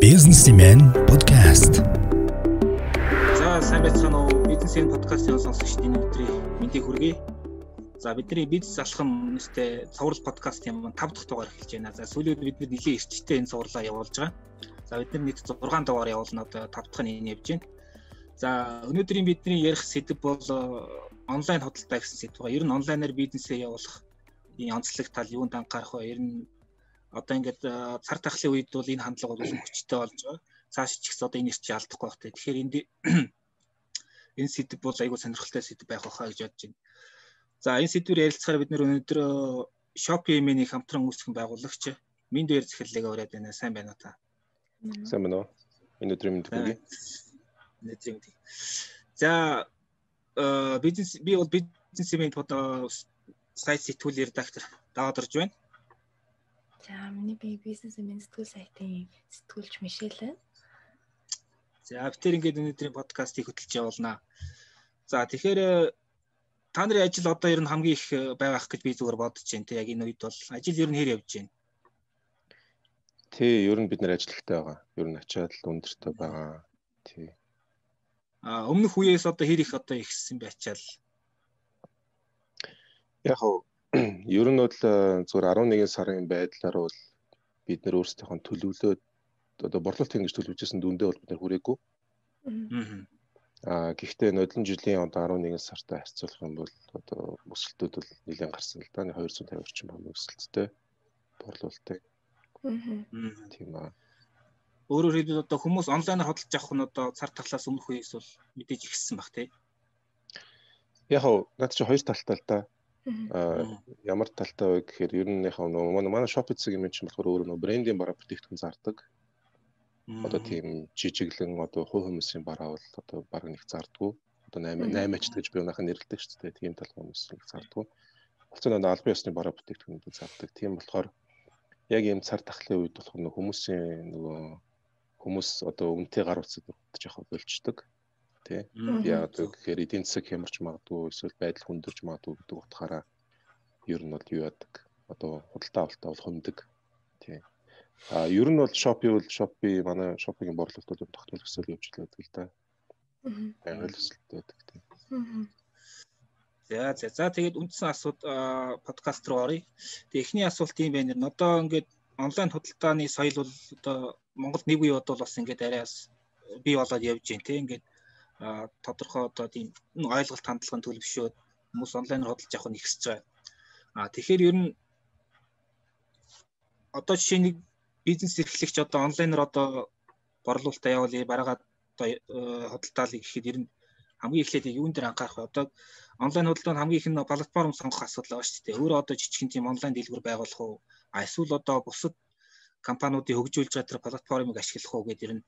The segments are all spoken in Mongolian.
Businessman podcast. За сайн байцгаана уу? Бизнесийн подкастын сонсогчдын өдрийн мэндийг хүргэе. За бидний бизнес алхам нэстэй цуврал подкаст юм 5 дахь дугаар эхэлж байна. За сүүлийн бид нар нэлийн эрчтэй энэ цувралаа явуулж байгаа. За бид нар нийт 6 дугаар явуулна одоо 5 дахь нь энэ явж байна. За өнөөдрийн бидний ярих сэдэв бол онлайн худалдаа гэсэн сэдв байгаа. Ер нь онлайнаар бизнесээ явуулах энэ онцлог тал юунд анхаарах вэ? Ер нь одоо ингээд цар тахлын үед бол энэ хандлага бол хүчтэй болж байгаа. Цааш ч гэсэн одоо энэ чи алдахгүй байх те. Тэгэхээр энд энэ сэдв бол айгүй сонирхолтой сэдв байх байхаа гэж бодож байна. За энэ сэдвээр ярилцахаар бид нэр өнөөдөр Shopee Mini хамтран үүсгэн байгуулагч Минд дээр захирлыг өрөөд байна. Сайн байна уу та? Сайн байна уу? Энэ өдрийн хүргэе. Өдрийн мэнд. За бизнес би бол бизнесмен одоо сайт сэтгүүл редактор даваад орж байна. За миний би бизнесмен сэтгүүл сайтын сэтгүүлч Мишель байна. За битэр ингээд өнөөдрийн подкастыг хөтлж явуулнаа. За тэгэхээр та нарын ажил одоо ер нь хамгийн их байгаах гэж би зүгээр бодож байна. Тэг яг энэ үед бол ажил ер нь хэр явж байна? Тий, ер нь бид нэр ажилттай байгаа. Ер нь ачаал өндөртэй байгаа. Тий. А өмнөх үеэс одоо хэр их одоо ихссэн байчаал. Яг хоо Ер нь бол э, зүгээр 11 сарын байдлаар бол бид нэр өөрсдийнхөө төлөвлөөд одоо борлуулалт ингэж төлөвлөжсэн дүндээ бол бид нэр хүрээгүй. Аа гэхдээ нодлон жилийн одоо 11 сартай харьцуулах юм бол одоо өсөлтүүд бол нэлээд гарсан л да. 250 орчим бом өсөлттэй борлуулалтыг. Тийм аа. Өөрөөр хэлбэл одоо хүмүүс онлайнаар хөдөлж авах нь одоо цар тахлаас өмнөх үеэс бол мэдээж ихссэн баг тий. Яг нь над чи хоёр талтай л да Аа ямар талтай вэ гэхээр ер нь яг нөгөө манай шопинг цэг юм чинь болохоор өөр нөгөө брендийн бараа бүтээгдэхүүн зардаг. Одоо тийм жижиглэн одоо хувь хүмүүсийн бараа бол одоо баг нэг зардггүй. Одоо 8 8 ач гэж би өнөөхөн нэрлэдэг шүү дээ. Тийм тал хүмүүс нэг зардггүй. Болцоо нөгөө албан ёсны бараа бүтээгдэхүүнүүд зардаг. Тийм болохоор яг ийм цар тахлын үед болохоор нөгөө хүмүүсийн нөгөө хүмүүс одоо үнэтэй гар утсад жоохон болчдөг тий. Яг тэгэхээр эдийн засаг хямарч магадгүй эсвэл байдал хүндэрч магадгүй гэдэг утгаараа ер нь бол юу яадаг. Одоо худалдаа авалтаа бол хөндөг. Тий. А ер нь бол Shopee бол Shopee манай Shopee-гийн борлуулалтууд тогтмол өсөл явж байдаг л да. Аа. Өсөлттэй байдаг тий. За за за тэгээд үндсэн асууд подкаст руу оръё. Тэгээд эхний асуулт юм байна. Одоо ингээд онлайн худалдааны соёл бол одоо Монгол нэг үе бодвол бас ингээд арай бий болоод явж байна тийм ингээд тодорхой одоо тийм ойлголт хандлагын төлөвшөөд хүмүүс онлайнаар хөдөлж авах нь ихсэж байгаа. А тэгэхээр ер нь одоо жишээ нэг бизнес эрхлэгч одоо онлайнаар одоо борлуулалтаа явуулъя бараагаа одоо хөдөлтаалыг гэхэд ер нь хамгийн эхлээд юун дээр анхаарах вэ? Одоо онлайн худалдаанд хамгийн их нь платформ сонгох асуудал байгаа шүү дээ. Өөрөө одоо жижигхэн тийм онлайн дэлгүүр байгуулах уу? А эсвэл одоо бусад компаниудыг хөгжүүлж байгаа тэр платформыг ашиглах уу гэдэг ер нь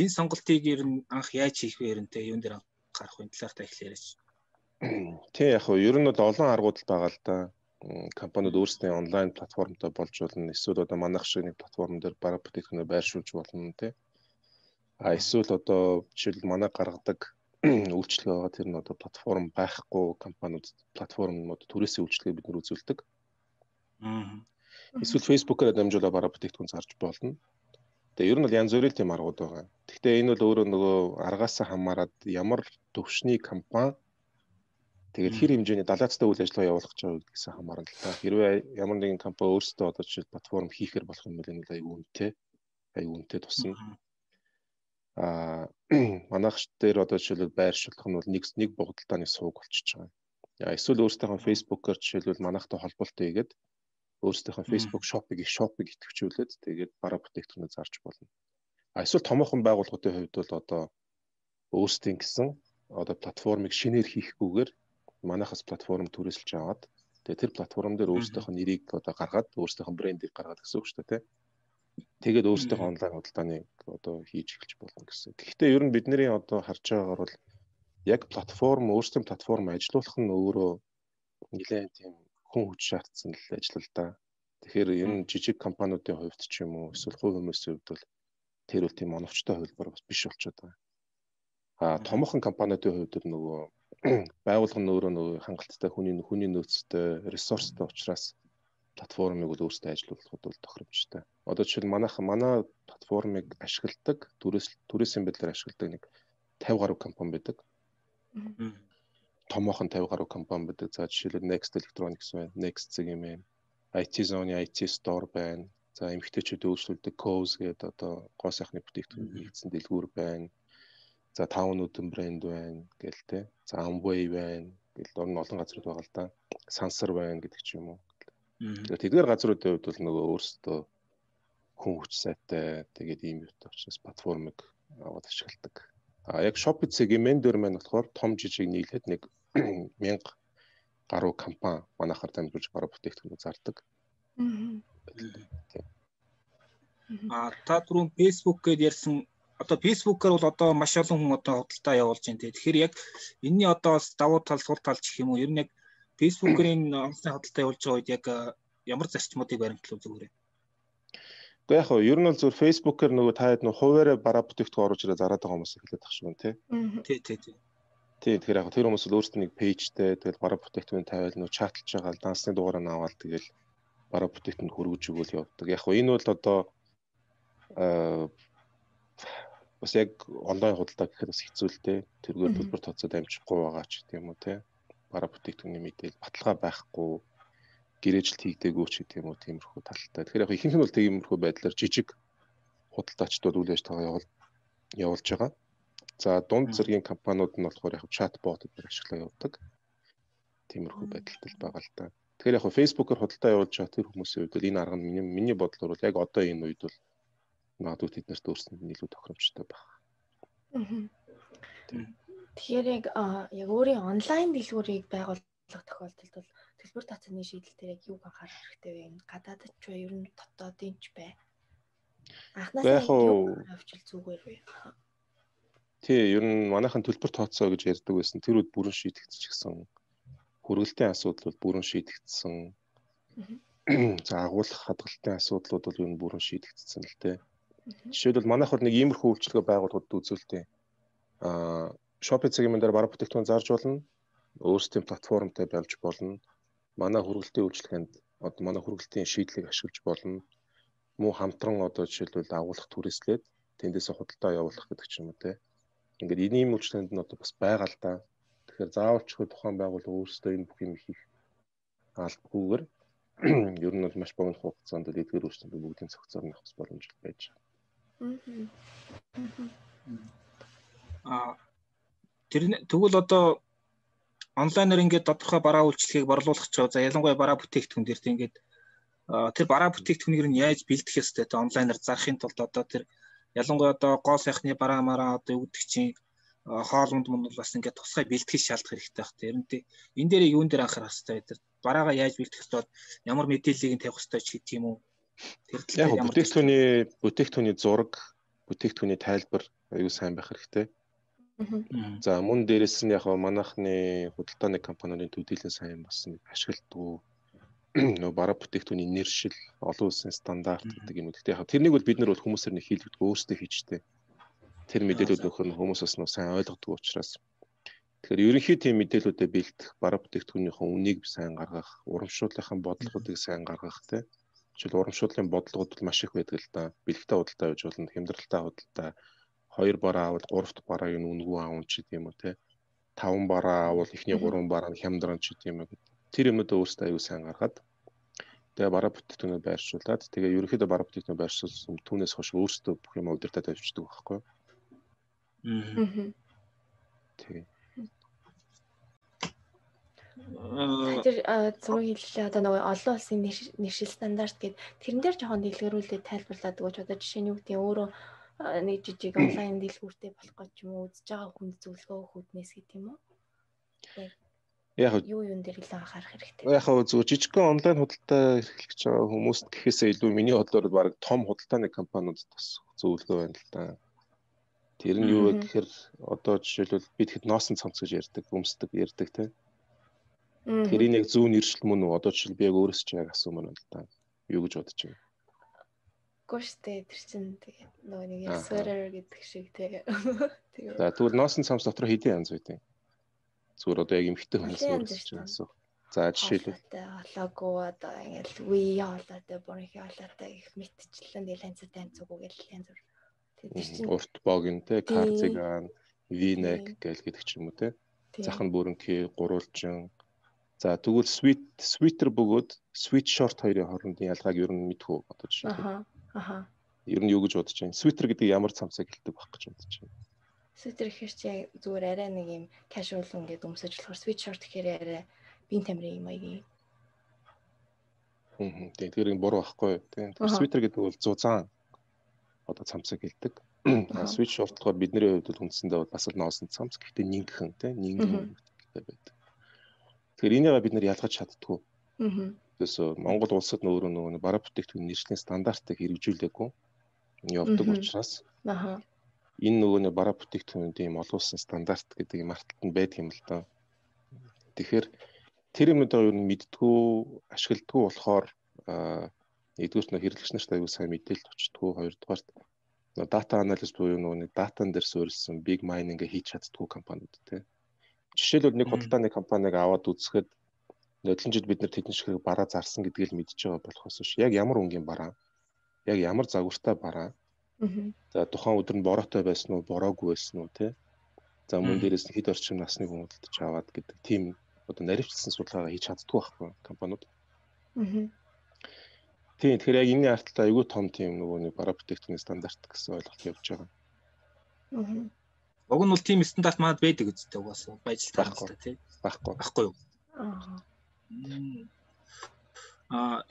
энэ сонголтыг ер нь анх яаж хийх вэ те юун дээр анхаарах вэ талаар та ихлээрэж. Тийм яг хөө ер нь бол олон аргууд л байгаа л да. Компаниуд өөрсдийн онлайн платформтой болж болно. Эсвэл одоо манайх шиг нэг платформ дээр бараа бүтээгдэхүүнээ байршуулж болно те. А эсвэл одоо жишээл манай гаргадаг үйлчлэг байгаа тэр нь одоо платформ байхгүй компаниуд платформууд түрээсээ үйлчлэгээ бид нэр үзүүлдэг. Аа Эсвэл Facebook-оор дамжуулаад бараа бүтээгдэхүүн зарж болно. Тэгээ ер нь бол янз бүрийн тийм аргууд байгаа. Гэхдээ энэ бол өөрөө нөгөө аргаасаа хамаарат ямар төвшний компани тэгээд хэр хэмжээний далаацтай үйл ажиллагаа явуулах гэж байгаа гэдгээс хамаарна л та. Хэрвээ ямар нэгэн компани өөрсдөө одоо жишээ платформ хийхээр болох юм бол энэ аюу үнэтэй аюу үнэтэй тусна. Аа манайх дээр одоо жишээлбэл байршуулах нь бол нэг нэг богдолтооны сууг болчихж байгаа. Эсвэл өөрсдийнхөө Facebook-оор жишээлбэл манайхтай холбоотой хийгээд өөрсдийнхөө Facebook shop-ыг их shop-ыг идэвхжүүлээд тэгээд бараа бүтээгдэхүүнээ зарж болно. А эсвэл томоохон байгууллагуудын хувьд бол одоо өөрсдийн гэсэн одоо платформыг шинээр хийхгүйгээр манайхаас платформ түрээсэлж аваад тэгээд тэр платформ дээр өөрсдийнхөө нэрийг одоо гаргаад өөрсдийнхөө брендийг гаргаад гэсэн үг шүү дээ, тэ. Тэгээд өөрсдийнхөө онлайн худалдааныг одоо хийж эхэлж болно гэсэн. Гэхдээ ер нь бидний одоо харж байгаагаар бол яг платформ өөрсдийн платформ ажилуулах нь өөрөө нэлээд тийм хүн хүч шаардсан л ажил л да. Тэгэхээр энэ жижиг компаниудын хувьд ч юм уу эсвэл хувь хүмүүсийн хувьд бол тэр бол тийм оновчтой хувилбар бас биш болчиход байгаа. А томхон компаниудын хувьд нөгөө байгууллага нь өөрөө нөгөө хангалттай хүний хүний нөөцтэй ресурстай учраас платформыг бол өөрсдөө ажилуулахад бол тохиромжтой. Одоо жишээл манайх манай платформыг ашигладаг, түрээс түрээсийн байдлаар ашигладаг нэг 50 гаруй компани байдаг. Томоохон 50 гаруй компани байдаг. За жишээлбэл Next Electronics байна, Next Zig юм байна. IT Zone, IT Store байна. За эмгтээчүүд өөрсдөлдөг Coz гэдэг одоо гоо сайхны бүтээгдэхүүн нэгдсэн дэлгүүр байна. За таван нүдэн брэнд байна гэл те. За Amway байна. Гэл орн олон газрууд байгаа л да. Сансар байна гэдэг ч юм уу. Тэдгээр газруудын хувьд бол нөгөө өөрсдөө хүн хүч сайтай тэгээд ийм юутай учраас платформыг аваад ашигладаг. А яг Shopee сегмент дөр маань болохоор том жижиг нийлээд нэг 1000 гаруй компани манайхаар дамжуулж бараг бүтээгдэхүүн зардаг. А та түрүүн Facebook гэдээ ярьсан одоо Facebook-аар бол одоо маш олон хүн одоо худалдаа явуулж байна те. Тэгэхээр яг энэний одоо бас давуу тал сул тал гэх юм уу? Ер нь яг Facebook-ийн онцлог худалдаа явуулж байгаа үед яг ямар зарчмуудыг баримтлах зүгээр юм? Гэхдээ яг нь ер нь бол зөв Facebook-ээр нөгөө таад нөгөө хуваараа бараа бүтээгдэхүүн оруулж ирээ зараад байгаа хүмүүс эхлээд тах шүү тий. Тий, тий, тий. Тий, тэгэхээр яг тэр хүмүүс л өөрсдөө нэг пэйжтэй тэгэл бараа бүтээгдэхүүн тавиал нөгөө чатлж байгаа дансны дугаараа наваал тэгэл бараа бүтээгдэхүүн хөргөж өгөөл явдаг. Яг энэ бол одоо аа бас яг онлайн худалдаа гэхэд бас хэцүү л дээ. Тэргээр төлбөр тооцоод амжихгүй байгаа ч гэдэг юм уу те. Бараа бүтээгдэхүүний мэдээлэл баталгаа байхгүй гэрээжилт хийгдээгүй ч гэдэг юм уу тиймэрхүү талтай. Тэгэхээр яг ихэнх нь бол тиймэрхүү байдлаар жижиг худалдаачдууд үйл ажиллагаа явуул явуулж байгаа. За дунд зэргийн компаниуд нь болохоор яг чатботууд ашиглаа явуулдаг. Тиймэрхүү байдалтай байгаа л да. Тэгэхээр яг Facebook-оор худалдаа явуулж байгаа тэр хүмүүсийн хувьд энэ арга нь миний миний бодлоор бол яг одоо энэ үед бол магадгүй тэднэрт өөрсөнд нь илүү тохиромжтой байх. Тэгэхээр яг яг өөрийн онлайн дэлгүүрийг байгуулах тохиолдолд бол төлбөр тооцооны шийдэл дээр яг юуг анхаарах хэрэгтэй вэ? Гадаадд ч бай, ер нь дотоодын ч бай. Анхнаасаа юу авчил зүгээр вэ? Тий, ер нь манайхан төлбөр тооцоо гэж ярьдаг байсан. Тэр үед бүрэн шийдэгдчихсэн. Хүргэлтийн асуудал бол бүрэн шийдэгдсэн. За агуулгах хадгалтын асуудлууд бол ер нь бүрэн шийдэгдсэн л дээ. Жишээлбэл манайх бол нэг иймэрхүү үйлчлэгээ байгууллагууд үзүүлдэг. Аа, Shopee цагийн дээр бараа бүтээгдэхүүн зарж болно. Өөрсдийн платформтой болж болно. Манай хүргэлтийн үйлчлэгээнд одоо манай хүргэлтийн шийдлийг ашиглаж болно. Муу хамтран одоо жишээлбэл агуулгах түрээслээд тэндээсээ худалдаа явуулах гэдэг ч юм уу те. Ингээд энэ ийм үйлчлэгэнд нь одоо бас байгаа л да. Тэгэхээр заавалчгүй тухайн байгууллага өөрсдөө энэ бүх юм хийх албагүйгээр ер нь бол маш богино хугацаанд эдгээр үйлчлэгэнд бүгдийн цогцоор нь авах боломж байж байгаа. Аа тэр тэгвэл одоо онлайнаар ингээд тодорхой бараа үйлчлэгийг борлуулах ч за ялангуяа бараа бүтээгдэхүүн дээр тийм ингээд тэр бараа бүтээгдэхүүнийг нь яаж бэлдэх ёстой те онлайнаар зарахын тулд одоо тэр ялангуяа одоо гоо сайхны бараа мараа одоо өгдөг чинь хоолунд мөн бас ингээд тусгай бэлтгэж шаардах хэрэгтэй байх тийм энэ энэ дээр юун дээр анхаарах хэрэгтэй тэр бараагаа яаж бэлдэх ёстой? Ямар мэдээллийг нь тавих ёстой ч гэдэг юм уу? Тэр яг бүтээгдэхүүний бүтээгдэхүүний зураг, бүтээгдэхүүний тайлбар аюу сайн байх хэрэгтэй. За мөн дээрэс нь яг манайхны худалдааны компаниудын төдийлөн сайн бас ашигладаг нөө бараа бүтээгдэхүүний нэршил, олон улсын стандарт гэдэг юм. Гэхдээ яг тэрнийг бол бид нар бол хүмүүсээр нэг хийлгдэг өөрсдөө хийжтэй. Тэр мэдээлүүд нөхөр нь хүмүүс бас нөө сайн ойлгодог учраас. Тэгэхээр ерөнхий тийм мэдээлүүдэд бэлдэх, бараа бүтээгдэхүүнийхэн үнийг сайн гаргах, урамшууллынхаа бодлогоодыг сайн гаргах тийм жишээл урамшууллын бодлогод бол маш их байдаг л да. Бэлгтэй худалдаа гэж болно, хямдралтай худалдаа хоёр бараа авал гуравт бараа юу үнгүү аавн ч гэдэг юм уу те. Таван бараа авал эхний гурван бараа нь хямдран ч гэдэг юм уу. Тэр юмудаа өөрсдөө аюу сайн гаргаад тэгээ бараа бүтээгдэхүүнээ байршуулад тэгээ ерөнхийдөө бараа бүтээгдэхүүнээ байршуулсан түүнээс хойш өөрсдөө бүх юм удирдах тавьчихдаг байхгүй? Аа. Тэгээ Тэр зургийг хэллээ одоо нөгөө олон улсын нэршил стандарт гэдэг тэрэн дээр жоохон дэлгэрүүлээд тайлбарлаад өгөөч одоо жишээ нь юу гэдэг өөрөө нэг жижиг онлайн дэлгүүртэй болох гэж юм уу үзэж байгаа хүнд зөвлөгөө хөднэс гэдэг юм уу? Яг юу юун дээр илүү анхаарах хэрэгтэй. Яг зөв жижигхэн онлайн худалдаа эрхлэж байгаа хүмүүст гэхээсээ илүү миний бодлоор баг том худалдааны компаниудад бас зөвлөгөө байна л да. Тэр нь юу вэ гэхээр одоо жишээлбэл бид хэд носон цамц гэж ярьдаг, өмсдөг ярьдаг тийм Тэгэхээр энэ яг зүүн нэршил мөн үү? Одоо жишээл би яг өөрөөс чинь яг асуумаар байна л да. Юу гэж бодож байна? Гүштэй тэр чинь тэгээд нөгөө нэг sweater гэдэг шиг тэгээ. За тэгвэл носон цамц дотор хэдийн янз байдیں۔ Зүгээр одоо яг эмхтэй хүмүүс өөрөөс чинь асуух. За жишээлбэл лого одоо ингээл we хоолойтой бүрийнхээ хоолойтой их мэдчихлэн тэгэл янз янз бүр гэл янз бүр. Тэгээд чинь урт богийн те карциган V-neck гэл гэдэг ч юм уу те. Захын бүрэнхий гурвалжин За тэгвэл sweet sweater бөгөөд sweet short хоёрын хоорондын ялгааг ер нь мэдхүү одоо жишээ. Аха. Аха. Ер нь юу гэж бодож байна? Sweater гэдэг ямар цамцаг хэлдэг байх гэж бодож байна. Sweater гэхэр чи зүгээр арай нэг юм casual ингээд өмсөж болохоор sweet short гэхээр арай бие тамирын юм аягийн. Хм тэр юм буруу байхгүй тийм. Sweater гэдэг бол зузаан одоо цамцаг хэлдэг. Sweet short болохоор бидний хувьд бол үндсэндээ бас л ноосон цамц гэхдээ нингхэн тийм нингхэн байдаг. Тэгэхээр энийгээ бид нэр ялгаж чаддгүй. Аа. Тэсээ Монгол улсад нөөрөө нөгөө бараа бүтээгдэхүүн нэршлийн стандартыг хэрэгжүүлээгүй явдаг учраас. Аа. Энэ нөгөө нэг бараа бүтээгдэхүүн тийм олуулсан стандарт гэдэг юм арталт нь байдаг юм л да. Тэгэхээр тэр юмнуудаа юу мэддгүү, ашигладгүй болохоор нэгдүгürt нь хэрэглэгч нарт аюул сайн мэдээлэл өчтдгүү, хоёрдугаарт дата анализ буюу нөгөө нэг датан дээр суурилсан big mining хийж чаддгүй компаниуд тийм Жишээлбэл нэг худалдааны компанийг аваад үзэхэд нөдлөн жил бид нар тэдний шиг бараа зарсан гэдгийг л мэдж байгаа болохоос ш. Яг ямар өнгийн бараа? Яг ямар загвартай бараа? За тухайн өдөр нь бороотой байсан уу, бороогүй байсан уу те? За мөн дээрээс нь хэд орчим насны хүн худалдаж аваад гэдэг тийм одоо наривчлсан судалгаа хийж чаддгүй байхгүй компаниуд. Аа. Тийм тэгэхээр яг энэний арталтай айгүй том тийм нөгөө нэг бараа бүтээгдэхүүний стандарт гэсэн ойлголт явж байгаа. Аа. Уг нь бол team стандарт манад байдаг үстэй угаасаа баяжлалтай байна тий. Баггүй. Баггүй юу? Аа.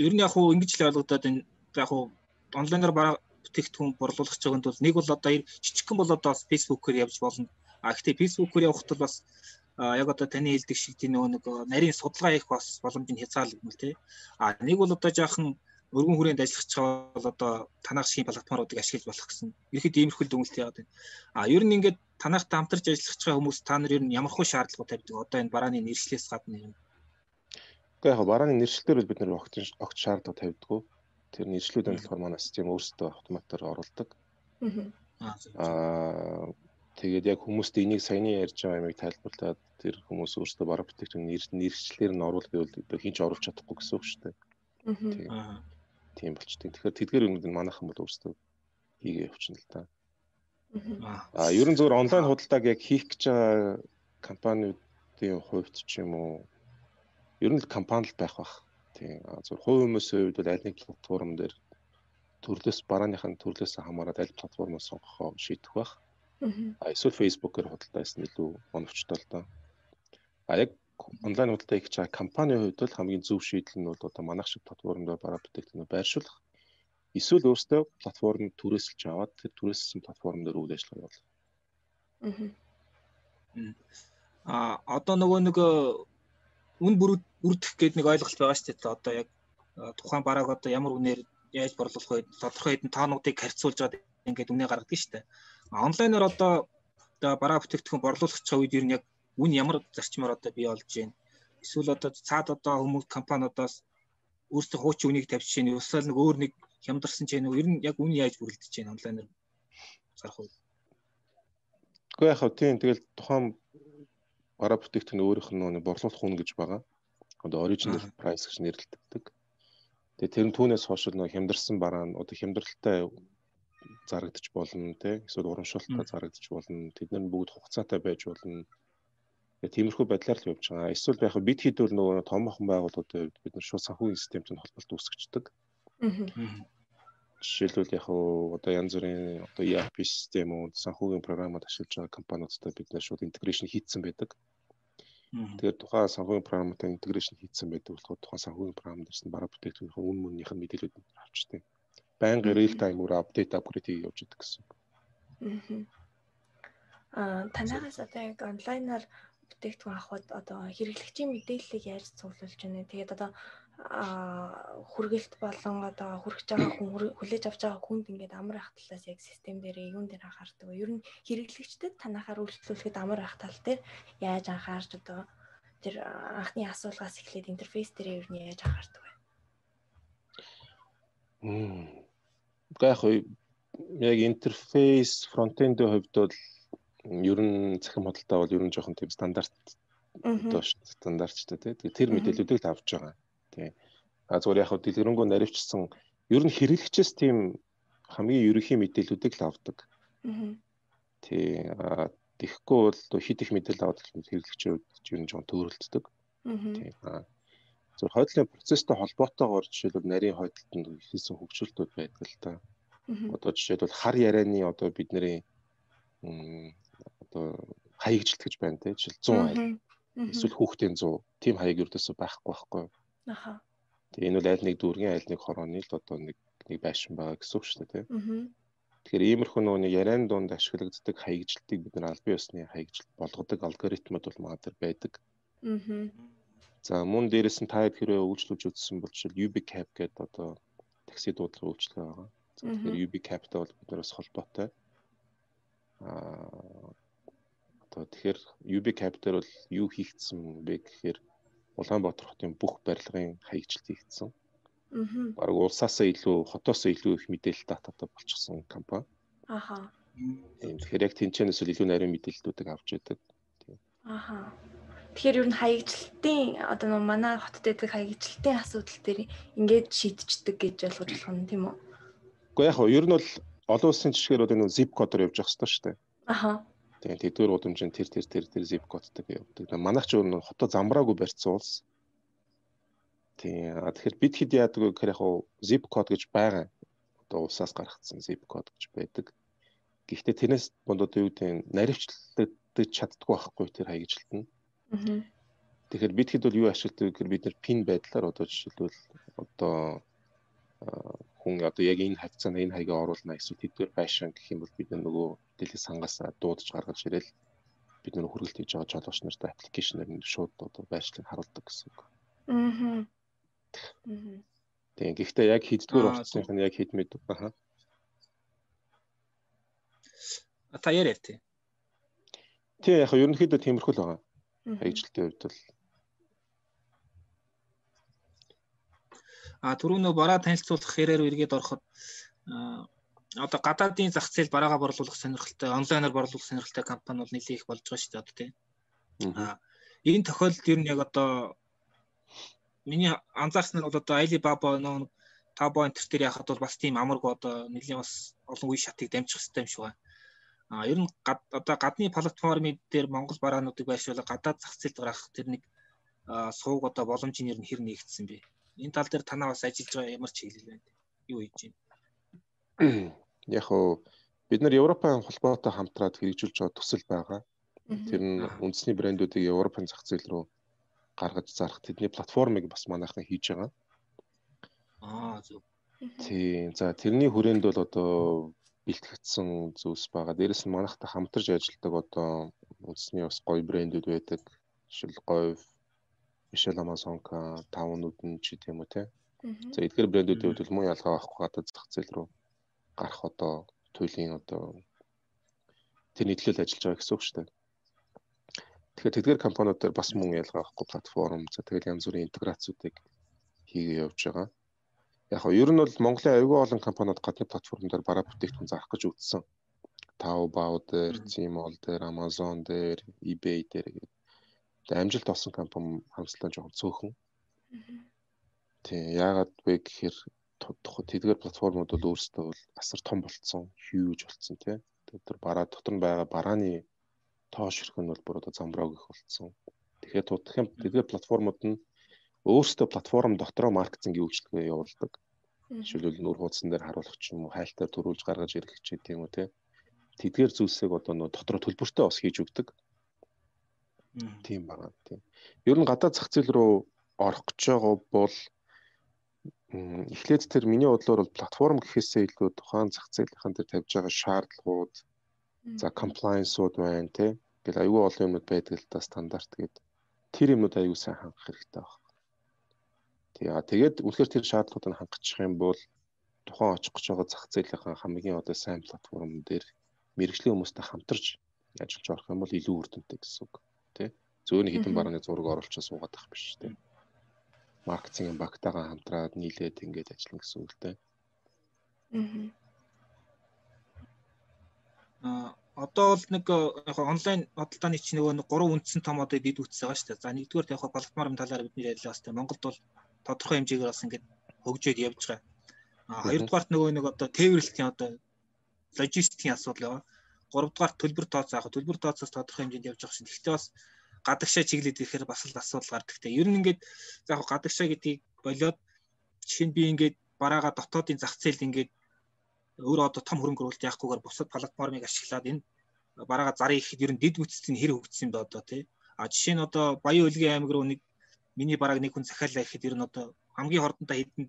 Ер нь яг хуу ингэж л ойлгодод энэ яг хуу онлайнаар бараа бүтээгдэхүүн борлуулах цагт бол нэг бол одоо жижигхэн бол одоо Facebook-оор явж болно. А гэхдээ Facebook-оор явахад бол бас яг одоо таны хэлдэг шиг тийм нөгөө нэг нарийн судалгаа хийх бас боломж нь хязгаарлагдмал тий. А нэг бол одоо жаахан өргөн хүрээнд ажиллах чагаа бол одоо танах шиг платформуудыг ашиглаж болох гэсэн. Ерхэд иймэрхүү дүнэлт яваад байна. А ер нь ингээд танахтай хамтарч ажиллах чагаа хүмүүс та нар ер нь ямар хөө шаардлагатай тавьдаг? Одоо энэ барааны нэршлээс гадна юм. Гэхдээ яг барааны нэршлэлээр бол бид нэр огт огт шаардлага тавьдаггүй. Тэр нэршлүүд нь болохоор манай систем өөрсдөө автоматар оруулдаг. Аа тэгээд яг хүмүүст энийг саяны ярьж байгаа юмыг тайлбарлаад тэр хүмүүс өөрсдөө бараа бүтээгдэхүүн нэршлэлээр нь оруулах гэвэл хинч оруулах чадахгүй гэсэн үг шүү дээ. Аа тийм болчтой. Тэгэхээр тэдгээр юмнууд нь манайхан бол өөрсдөө хийгээ явчихна л да. Аа ер нь зөвхөн онлайн худалдааг яг хийх гэж байгаа компаниудын хувьд ч юм уу ер нь л компани л байх бах. Тийм зөвхөн хувь хүмүүсийн хувьд бол аль нэг платформ дээр төрлөөс барааныхын төрлөөс хамаарат аль платформоос сонгохоо шийдэх байх. Аа эсвэл Facebook-оор худалдаасан илүү оновчтой л да. А яг онлайн худалдаа хийж байгаа компанийн хувьд бол хамгийн зөв шийдэл нь бол одоо манайх шиг платформдоор бараа бүтээгдэхүүнээ байршуулах эсвэл өөртөө платформ түрээсэлж аваад тэр түрээсэлсэн платформ дээр үйл ажиллагаа явуулах. Аа одоо нөгөө нэг үн бүрдэх гэдэг нэг ойлголт байгаа шүү дээ. Одоо яг тухайн барааг одоо ямар үнээр яаж борлуулах вэ? Тодорхой хэдэн тоонуудыг харьцуулж аваад ингээд үнэ гаргадаг шүү дээ. Онлайнаар одоо бараа бүтээгдэхүүн борлуулах цаг үед ер нь яг үн ямар зарчмаар одоо бий болж байна. Эсвэл одоо цаад одоо хүмүүс компаниудаас өөрсдөө хуучин үнийг тавьж чинь эсвэл нэг өөр нэг хямдарсан чинь ер нь яг үн яаж бүрэлдэж байна онлайнаар зарах уу? Гэхдээ яг тийм тэгэл тухайн бараа бүтээгдэхүүн өөрийнх нь нэг борлуулах үн гэж байгаа. Одоо original price гэж нэрлэгддэг. Тэгээ тэр нь түүнээс хойш нэг хямдарсан бараа нь одоо хямдралтай зарагдчих болно те эсвэл урамшуултаа зарагдчих болно. Тэд нар бүгд хугацаатай байж болно тиймэрхүү байдлаар л явж байгаа. Эсвэл яг бид хийдвэл нөгөө томхон байгууллагуудын хувьд бид нар шууд санхүүгийн системтэй холболт үүсгэждэг. Жишээлбэл яг одоо янз бүрийн одоо ERP систем уу санхүүгийн програмууд ашиглаж байгаа компаниудтай бид нар шууд интеграшн хийцэн байдаг. Тэгэхээр тухайн санхүүгийн програмтай интеграшн хийцэн байдаг болохоор тухайн санхүүгийн програм дээрс нь бараа бүтээгдэхүүнийхээ үн мөнийх нь мэдээлэлүүд авчдаг. Байнга real time үр апдейт апгрейд хийж явж байдаг гэсэн. Аа танаас одоо яг онлайнаар бүтээгдэхүүн авахд одоо хэрэглэгчийн мэдээллийг яаж цуглуулж байна. Тэгээд одоо хүргэлт болон одоо хүрэж байгаа хүн хүлээж авч байгаа хүнд ингээд амар ах талаас яг систем дээр юун дээр анхаардаг вэ? Ер нь хэрэглэгчдэд танахаар үйлчлүүлэхэд амар ах тал дээр яаж анхаарч одоо тэр анхны асуулгаас эхлээд интерфейс дээр ер нь яаж анхаардаг вэ? Мм. Гэхдээ яг интерфейс фронтендийн хувьд бол ер нь цахим худалдаа бол ер нь жоохон тийм стандарт одоо стандартчтай тий. Тэр мэдээллүүдийг л авч байгаа. Тий. А зүгээр яг дэлгэрэнгүй наривчсан ер нь хэрэглэгчээс тийм хамгийн ерөнхий мэдээллүүдийг л авдаг. Тий. Тэгэхгүй бол хит их мэдээлэл аваад хэрэглэгчүүд ер нь жоон төөрөлддөг. Тий. Зөв хойдлын процесстэй холбоотойгоор жишээлбэл нарийн хойдолтод хийсэн хөгжүүлэлтүүд байдаг л та. Одоо жишээлбэл хар ярианы одоо бидний одоо хаягжилт гэж байна те жишээл 100 хаяг. Эсвэл хүүхдийн 100 тийм хаяг ердөөсөө байхгүй байхгүй. Аха. Тэгээ энэ бол аль нэг дүүргийн аль нэг хорооны л одоо нэг нэг байшин байгаа гэсэн үг шүү дээ те. Тэгэхээр иймэрхүү нөгөө яриан дунд ашиглагддаг хаягжилтыг бид нар албан ёсны хаягжилт болгодог алгоритмууд бол маа дээр байдаг. Аа. За мөн дээрэс нь та хэрэг үйлчлүүлж үзсэн бол жишээл UBCAP гэдэг одоо такси дуудлага үйлчлэгээ байгаа. Тэгэхээр UB Capital бид нараас холбоотой. Аа одоо тэгэхээр UB Capital бол юу хийгдсэн бэ гэхээр Улаанбаатар хотын бүх барилгын хаягжилт хийгдсэн. Аа. Бараг улсаасаа илүү, хотоосоо илүү их мэдээлэл дататай болчихсон компани. Аха. Тэгэхээр яг тэнцэнээс илүү нарийн мэдээллүүдийг авч яадаг. Аха. Тэгэхээр ер нь хаягжилтын одоо нэг манай хотод байдаг хаягжилтын асуудал дээр ингээд шийдчихдэг гэж ойлгож болох нь тийм үү? Гэхдээ яг нь ер нь бол олон улсын жишгээр бол энэ zip кодоор явж явах хэрэгтэй шүү дээ. Аха. Тийм тэдгээр удамжинд тэр тэр тэр тэр zip кодтай явдаг. Манайх ч өөр нь хотоо замбраагүй барьсан улс. Тийм тэгэхээр бид хэд яадаг вэ гэхээр яг zip код гэж байгаа. Одоо улсаас гаргацсан zip код гэж байдаг. Гэхдээ тэрнээс бондоо юу гэдэг наривчлагдаж чаддгүй байхгүй тэр хаягжилт нь. Аа. Тэгэхээр бид хэд бол юу ашигладаг гэхээр бид нар пин байдлаар одоо жишээлбэл одоо хүн одоо яг энэ хавцаанд энэ хаягаа оруулна эсвэл тэдгээр байшин гэх юм бол бид нөгөө мэдээлэл сангаас дуудаж гаргаж ирэл бид нөгөө хөргөлт хийж байгаа жолооч нартай аппликейшнээр нь шууд одоо байшлыг харуулдаг гэсэн үг. Аа. Тийм гэхдээ яг хийддгээр орцсных нь яг хэд мэд аа. Та яриа тий. Тий яг ерөнхийдөө тиймэрхүү л байгаа. Хаягчлалтын хувьд бол А түрүү нөө бараа танилцуулах хэрээр эргээд ороход одоо гадаадын зах зээл бараагаа борлуулах сонирхолтой онлайнаар борлуулах сонирхолтой компани бол нэлээд их болж байгаа шүү дээ одоо тийм. А энэ тохиолдолд ер нь яг одоо миний анзаарсан нь бол одоо Alibaba нөө Tabo энтер дээр яхад бол бас тийм амаргүй одоо нэлийн бас олон үе шатыг дамжих хэрэгтэй юм шиг байна. А ер нь одоо гадны платформын дээр Монгол бараануудыг байршуулах гадаад зах зээлд гарах тэр нэг сууг одоо боломж нь ер нь хэр нэгдсэн бэ? Энэ тал дээр танаа бас ажиллаж байгаа ямар чиглэл байна? Юу хийж байна? Яг уу бид нар Европын холбоотой хамтраад хэрэгжүүлж байгаа төсөл байгаа. Тэр нь үндэсний брэндүүдийг Европын зах зээл рүү гаргаж зарах тэдний платформыг бас манайхан хийж байгаа. Аа зөв. Тийм. За тэрний хүрээнд бол одоо бэлтгэгдсэн зүйлс байгаа. Дээрэс нь манайхтай хамтарч ажилладаг одоо үндэсний бас гоё брэндүүд байдаг. Жишээл говь, Michelle Amazonka, тавнууд нь ч тийм үү те. За эдгээр брэндүүдийн хувьд бол муу ялгаа авахгүй гадаад зах зээл рүү гарах одоо туйлын одоо тэр нийтлэл ажиллаж байгаа гэсэн үг шүү дээ. Тэгэхээр тэдгээр компаниуд дээр бас мөн ялгаа авахгүй платформ за тэгэл янз бүрийн интеграцуудыг хийгээ явж байгаа. Яг нь ер нь бол Монголын аюулгүй олон компаниуд гадны платформ дээр бараа бүтээгдэхүүн зарах гэж үзсэн. Taobao дээр, Tmall дээр, Amazon дээр, eBay дээр Тэгээ амжилт олсон компани хамслаа жоохон цөөхөн. Тийм яагаад вэ гэхээр тэдгээр платформуд бол өөрсдөө бол асар том болцсон, huge болцсон тий. Тэр бараа дотор нь байгаа барааны тоо ширх нь бол бүр одоо замбрааг их болцсон. Тэгэхээр тутах юм тэдгээр платформуд нь өөрсдөө платформ дотроо маркетингийн үйлчлэгээ явуулдаг. Жишээлбэл нүүр хуудсан дээр харуулах ч юм уу, хайлтаар төрүүлж гаргаж ирэх ч гэдэм үү те. Тэдгээр зүйлсийг одоо нөө дотроо төлбөртэй бас хийж өгдөг. Тийм байна. Тийм. Ер нь гадаад зах зээл рүү орох гэж байгаа бол эхлээд тэр миний бодлоор бол платформ гэхээсээ илүү тухайн зах зээлийнхэн дээр тавьж байгаа шаардлагууд за compliance-ууд байна тий. Ингээл аюул олон юмуд байдаг л да стандарт гээд тэр юмнууд аюул сайн хангах хэрэгтэй байна. Тий. А тэгээд үнэхээр тэр шаардлагуудыг хангачих юм бол тухайн очих гэж байгаа зах зээлийнхэн хамгийн одоо сайн платформ дээр мэрэгжлийн хүмүүстэй хамтарч ажиллаж орох юм бол илүү үр дүнтэй гэсэн үг. Зөөнө хідэн барааны зураг оруулчаа суугаад ах биш тий. Маркетинг багтаагаа хамтраад нийлээд ингэж ажиллана гэсэн үг л дээ. Аа одоо бол нэг яг онлайн бодлооны чинь нөгөө нэг гурван үндсэн том одоо дид үтс байгаа шүү дээ. За нэгдүгээр яг балгамаар талаар бидний ярилаа бас тийм Монголд бол тодорхой хэмжээгээр бас ингээд хөгжөөд явж байгаа. А хоёрдугаарт нөгөө нэг одоо тээвэрлэлтийн одоо логистикийн асуудал байгаа. Гуравдугаарт төлбөр тооцоо яг төлбөр тооцоос тодорхой хэмжээнд явж байгаа шин. Гэхдээ бас гадагшаа чиглээд ирэхээр бас л асуудал гардаг. Тэ ер нь ингээд яг гадагшаа гэдгийг болоод жишээ нь би ингээд бараага дотоодын зах зээл ингээд өөрөө одоо том хөрөнгө оруулалт яахгүйгээр бусад платформыг ашиглаад энэ бараага зарыг ихэд ер нь дид үтцийн хэр хөгжсөн бэ одоо тий. А жишээ нь одоо Баян Улгийн аймаг руу нэг миний барааг нэг хүн захиалаа ихэд ер нь одоо хамгийн хордонтой хэдэн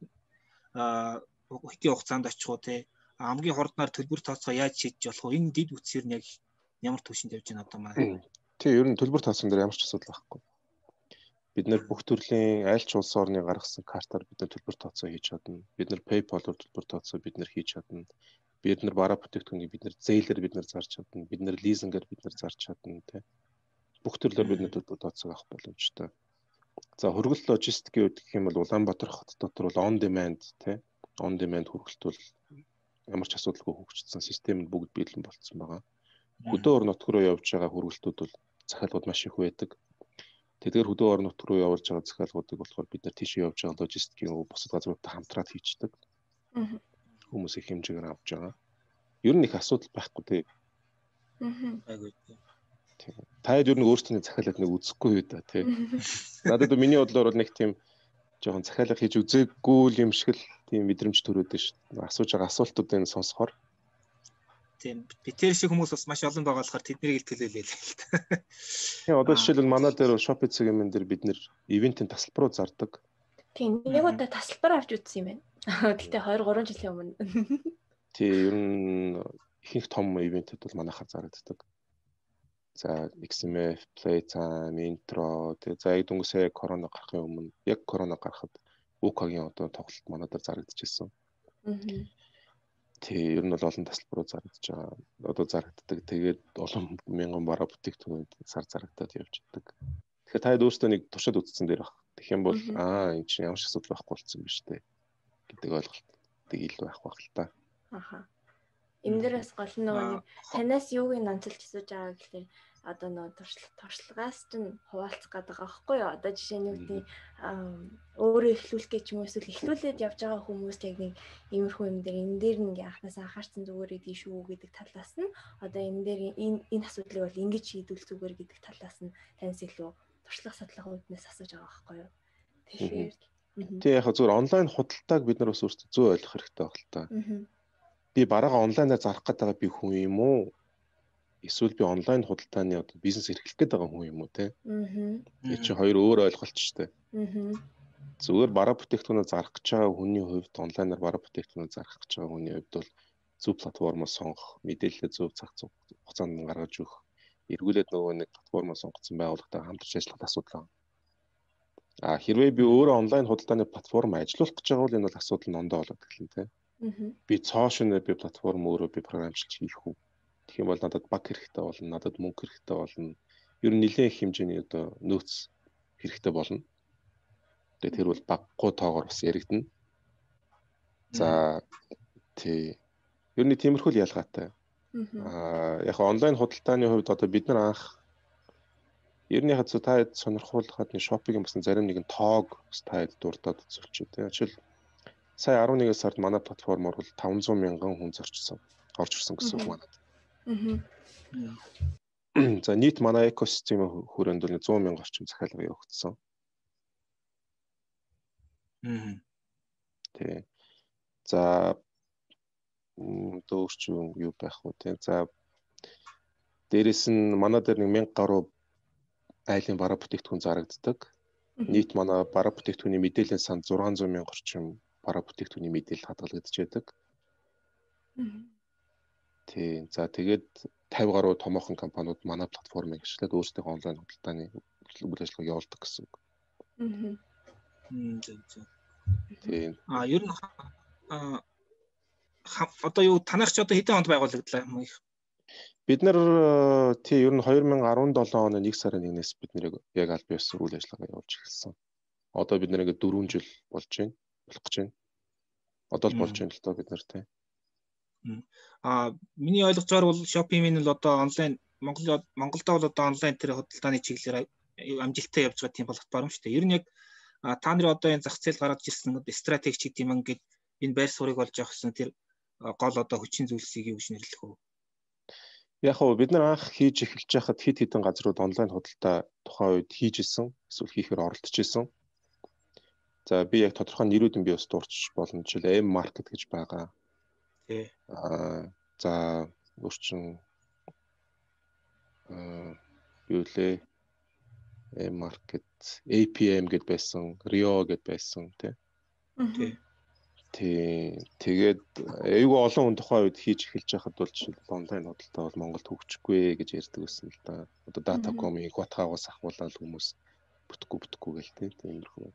а хэдийн хугацаанд очих уу тий. Хамгийн хордноор төлбөр тооцоо яаж шийдэж болох вэ? Энэ дид үтс ер нь яг ямар түвшинд явж байна одоо манай. Тий, ер нь төлбөр тооцоон дээр ямар ч асуудал байхгүй бид нэр бүх төрлийн аль ч улс орны гаргасан картаар бид нэр төлбөр тооцоо хийж чадна. Бид нэр PayPal-оор төлбөр тооцоо бид нэр хийж чадна. Бид нэр бараа бүтээгдэхүүнийг бид нэр зээлэр бид нэр зарж чадна. Бид нэр лизингээр бид нэр зарж чадна тий. Бүх төрлөөр бид нэр төлбөр тооцоо авах боломжтой. За хөргөл логистикийн үед гэх юм бол Улаанбаатар хот дотор бол on demand тий. On demand хөргөлт бол ямар ч асуудалгүй хөгжсөн систем нь бүгд биелэн болцсон байгаа. Хөдөө орон нутг руу явж байгаа хөргөлтүүд бол захиалгууд маш их байдаг Тэдгээр хөдөө орон нутг руу явуулж байгаа захиалгуудыг болохоор бид нар тийшээ явж байгаа логистикийн бусад газруудтай хамтраад хийчихдэг. Хүмүүс их хэмжээгээр авч байгаа. Ер нь их асуудал байхгүй тий. Айгуу. Таад ер нь өөрсдөө захиалгад нэг үзэхгүй юу да тий. Надад миний бодлоор бол нэг тийм жоохон захиалга хийж үзээгүй юм шиг л тийм мэдрэмж төрөөд ш. Асууж байгаа асуултуудыг сонсохоор тийм битэр шиг хүмүүс бас маш олон байгаа болохоор тэднийг төлөөлөө л л та. Тийм одоо жишээлбэл манай дээр Shopee цэгийн дээр бид нэр ивентийн тасалбаруу зардаг. Тийм нэг удаа тасалбар авч үзсэн юм байна. Гэхдээ 2 3 жилийн өмнө. Тийм ер нь ихэнх том ивентэд бол манайхаар зарагддаг. За XMF, Playtime, Intro тэгээ за яг дүнсээ корона гарахын өмнө яг корона гарахад UK-гийн одоо тоглолт манай дээр зарагдчихсан. Аа Тий, ер нь бол олон тасалбаруу зарагдаж байгаа. Одоо зарагддаг. Тэгээд олон мянган бараа бүтээгдэхүүнүүд сар зарагдаад явж байдаг. Тэгэхээр та өөрсдөө нэг туршид үзсэн дээр баг. Тэгэх юм бол аа эн чинь ямар ч асуудал байхгүй болсон биз дээ гэдэг ойлголтыг авах байх л та. Аха. Энэ дээрээс гол нь нөгөө танаас юуг нь онцолж асууж байгаа гэхэлээ одоо нөө туршлагаас ч хуваалцах гэдэг байхгүй юу? Одоо жишээ нь үгний өөрөө эхлүүлэх гэж юм эсвэл эхлүүлээд явж байгаа хүмүүс яг нэг иймэрхүү юм дээр энэ дээр нэг анханаас анхаарсан зүгээр идэв шүү гэдэг талаас нь одоо энэ дээр энэ энэ асуудлыг бол ингэж шийдвэл зүгээр гэдэг талаас нь таньс илүү туршлага судлах үүднээс асууж байгаа байхгүй юу? Тэгэхээр Тэг яг зүгээр онлайн худалдааг бид нар бас өөрсдөө зөө ойлгох хэрэгтэй баг л та. Би бараагаа онлайнаар зарах гэдэг би хүн юм уу? Эсвэл би онлайн худалдааны одоо бизнес эрхлэх гээд байгаа хүн юм уу те. Аа. чи хоёр өөр ойлголт ч те. Аа. Зүгээр бараа бүтээгдэхүүнээ зарах гэж байгаа хүний хувьд онлайнаар бараа бүтээгдэхүүнээ зарах гэж байгаа хүний хувьд бол зөв платформоо сонгох, мэдээлэлээ зөв цаг хугацаанд гаргаж өгөх, эргүүлээд нөгөө нэг платформоо сонгоцсон байгууллагатай хамтарч ажиллах асуудал байна. А хэрвээ би өөрөө онлайн худалдааны платформ ажиллуулах гэж байгаа бол энэ бол асуудал нь ондоо болоод эхэлнэ те. Би цоо шинэ би платформ өөрөө би програмчлж хийх үү? Тэгэх юм бол надад баг хэрэгтэй болно, надад мөнгө хэрэгтэй болно. Ер нь нэлээд их хэмжээний одоо нөөц хэрэгтэй болно. Тэгээ тэр бол баггүй тоогоор бас яригдана. За тий. Ер нь тиймэрхүү л ялгаатай. Аа яг онлайн худалдааны хувьд одоо бид нар анх Ерний хацуу та сонирхуулахад нэг шопинг юмсан зарим нэгэн тоог та дурдаад үзүүлчих тийм. Жишээл сая 11 сард манай платформоор бол 500 мянган хүн зорчсон. Орж ирсэн гэсэн үг манад. За нийт манай экосистемийн хүрээнд бол 100 мянга орчим захиалга явагдсан. Тий. За дөөрчүүн юу байх вэ те. За дээрэс нь манай дээр нэг 1000 гаруй айлын бараа бүтээгдэхүүн зарагддаг. Нийт манай бараа бүтээгдэхүүний мэдээллийн сан 600 мянга орчим бараа бүтээгдэхүүний мэдээлэл хадгалагдаж байдаг. Аа Тийм. За тэгээд 50 гаруй томоохон компаниуд манай платформыг ашиглаад өөрсдийнхөө онлайн худалдааны үйл ажиллагааг явуулдаг гэсэн үг. Аа. Зөв зөв. Тийм. А ер нь а одоо юу танах ч одоо хэдэн онд байгуулагдлаа юм их? Бид нар тий ер нь 2017 оны 1 сарын 1-ээс бид нэр яг аль бие үйл ажиллагаа явуулж эхэлсэн. Одоо бид нэр ингээд 4 жил болж байна. болох гэж байна. Одоо л болж байна л доо бид нар тий. А миний ойлгожоор бол Shopee-ийн л одоо онлайн Монгол Монголда бол одоо онлайн тэр худалдааны чиглэлээр амжилттай явж байгаа тийм платформ шүү дээ. Ер нь яг та нарын одоо энэ зах зээл гаргаж ирсэн стратеги ч гэдэм ингээд энэ байр суурийг олж авахсан тэр гол одоо хүчин зүйлсийг юу гэж нэрлэх вэ? Яг уу бид нар анх хийж эхэлж байхад хит хитэн газрууд онлайн худалдаа тухайн үед хийж исэн, эсвэл хийхээр оролдож исэн. За би яг тодорхой нэрүүдэн би бас дурч болно. Жишээл M market гэж байгаа. Тий. Аа за өөрчн аа юу лээ M market, APM гэд байсан, Rio гэд байсан тий. Тий. Тий. Тэгээд айгүй олон хүн тухайн үед хийж эхэлж байхад бол онлайн худалдаа бол Монголд хөгжихгүй гэж ярьдаг байсан л да. Одоо Datacom-ыг Батгаагаас ахуулаад хүмүүс бүтэхгүй бүтэхгүй гэл тий. Тиймэрхүү.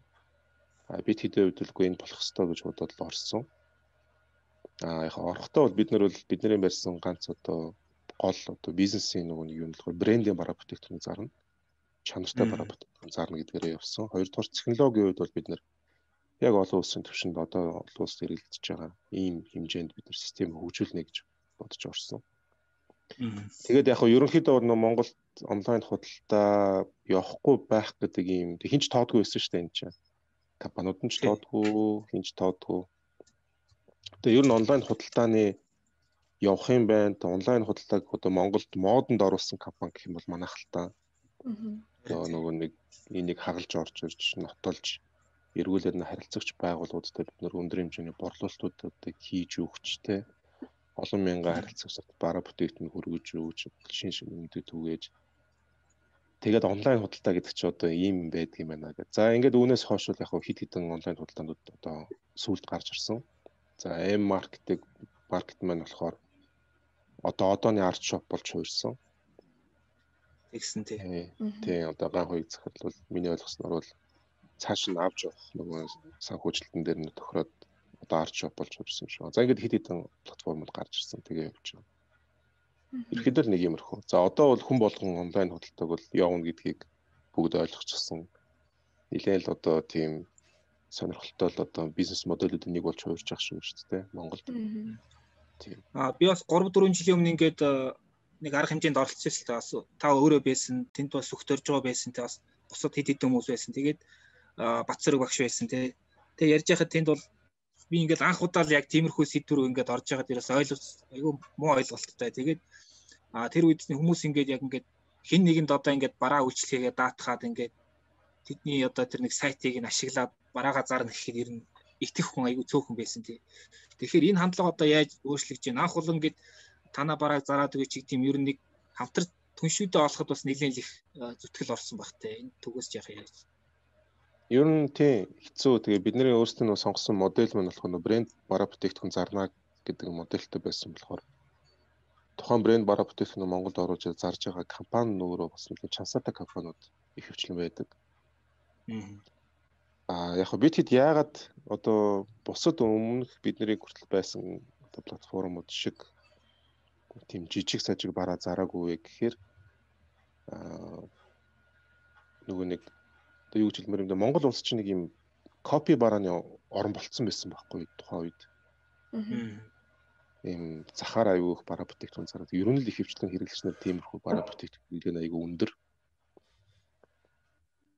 А бид хэдийн үед л энэ болох ёстой гэж бодоод л орсон. А яг орохдоо бол бид нар бол бидний барьсан ганц одоо гол одоо бизнесийн нөгөө нэг юм болохоор брендийн бараа бүтээгдэхүүн зарна. Чанартай бараа бүтээгдэхүүн зарна гэдгээрээ явсан. Хоёрдугаар технологийн үед бол бид нар яг олон улсын түвшинд одоо олон улс хэрэглэж байгаа ийм хэмжээнд бид нар систем хөгжүүлнэ гэж бодож орсон. Тэгээд яг нь ерөнхийдөө нөө Монголд онлайн худалдаа явахгүй байх гэдэг ийм хинч тоодгүй байсан шүү дээ энэ чинь. Компаниуд нь ч тоодгүй, хинч тоодгүй. Тэгээд ер нь онлайн худалдааны явах юм байна. Онлайн худалдааг одоо Монголд модонд оруулсан компани гэх юм бол манайх л та. Аа. Нөгөө нэг энийг хагалж орж ирж нотолж эргүүлээд нь харилцагч байгууллагуудад бид нөр өндөр хэмжээний борлуулалтуудыг хийж өгчтэй олон мянган харилцагчид бараа бүтээгдэхүүн хөргөж өгч шин шин мэдээ түгээж тэгээд онлайн худалдаа гэдэг чи одоо ийм байдаг юм байна гэдэг. За ингээд үүнээс хойш бол яг хит хитэн онлайн худалдаанууд одоо сүлд гарч ирсэн. За M market-ийг маркет маань болохоор одоо одооны арт шоп болж хуурсан. Тэгсэн тий. Тий одоо ган хоёрыг захирлвал миний ойлгосноор бол цааш нь авч явах нөгөө санхүүжилтэн дээр нь тохироод одоо арт шоп болж ирсэн шүү. За ингээд хэд хэдэн платформуд гарч ирсэн тэгээ явж байгаа. Ерхэдэл нэг юмрхүү. За одоо бол хүн болгон онлайн худалдааг бол явна гэдгийг бүгд ойлгочихсон. Нилээл одоо тийм сонирхолтой л одоо бизнес модулуудын нэг болж хуурж байгаа шүү дээ Монголд. Тийм. Аа би бас 3 4 жилийн өмнө ингээд нэг арга хэмжээнд оролцсон л та бас та өөрөө байсан, тэнд бас өгтөрж байгаа байсан, тэ бас бусад хэд хэдэн хүмүүс байсан. Тэгээд Батсараг багш байсан тий. Тэгээ ярьж байхад тэнд бол би ингээд анх удаа л яг тиймэрхүү сэдвэр ингээд орж байгаад ерөөс ойлголт айгүй муу ойлголттой. Тэгээд а тэр үед хүмүүс ингээд яг ингээд хин нэгэнд одоо ингээд бараа үйлчлэгээ даатахад ингээд тэдний одоо тэр нэг сайтыг нь ашиглаад бараагаа зарна гэхэд ер нь итгэх хүн айгүй цөөхөн байсан тий. Тэгэхээр энэ хандлага одоо яаж өөрчлөгдөж байна? Анх бол ингээд танаа барааг зараад өгч гэдэг юм ер нь нэг хамтар түншүүдээ олоход бас нэлээд их зүтгэл орсон баг те. Энэ түгээс яах яаж? Ер нь тийм хэцүү. Тэгээ бидний өөрсдөө сонгосон модель маань болох нөө брэнд бараа бүтээгдэхүүн зарна гэдэг модельтэй байсан болохоор тухайн брэнд бараа бүтээгдэхүүн Монголд оруулж зарж байгаа компани нөөрөө бас нэг чансаатай компаниуд их хвчлэн байдаг. Аа яг бид хэд яагаад одоо бусад өмнөх бидний хүртэл байсан одоо платформуд шиг тийм жижиг сажиг бараа зараагүй гэхээр аа нөгөө нэг одоо юу гэж хэлмээр юм бэ Монгол улс чинь нэг юм копи барааны орон болцсон байсан байхгүй тухайн үед. Ийм захаар аюу их бараа бүтээгдэхүүн зараад ер нь л их хвчлэн хэрэглэгчнэр тиймэрхүү бараа бүтээгдэхүүн аюу өндөр.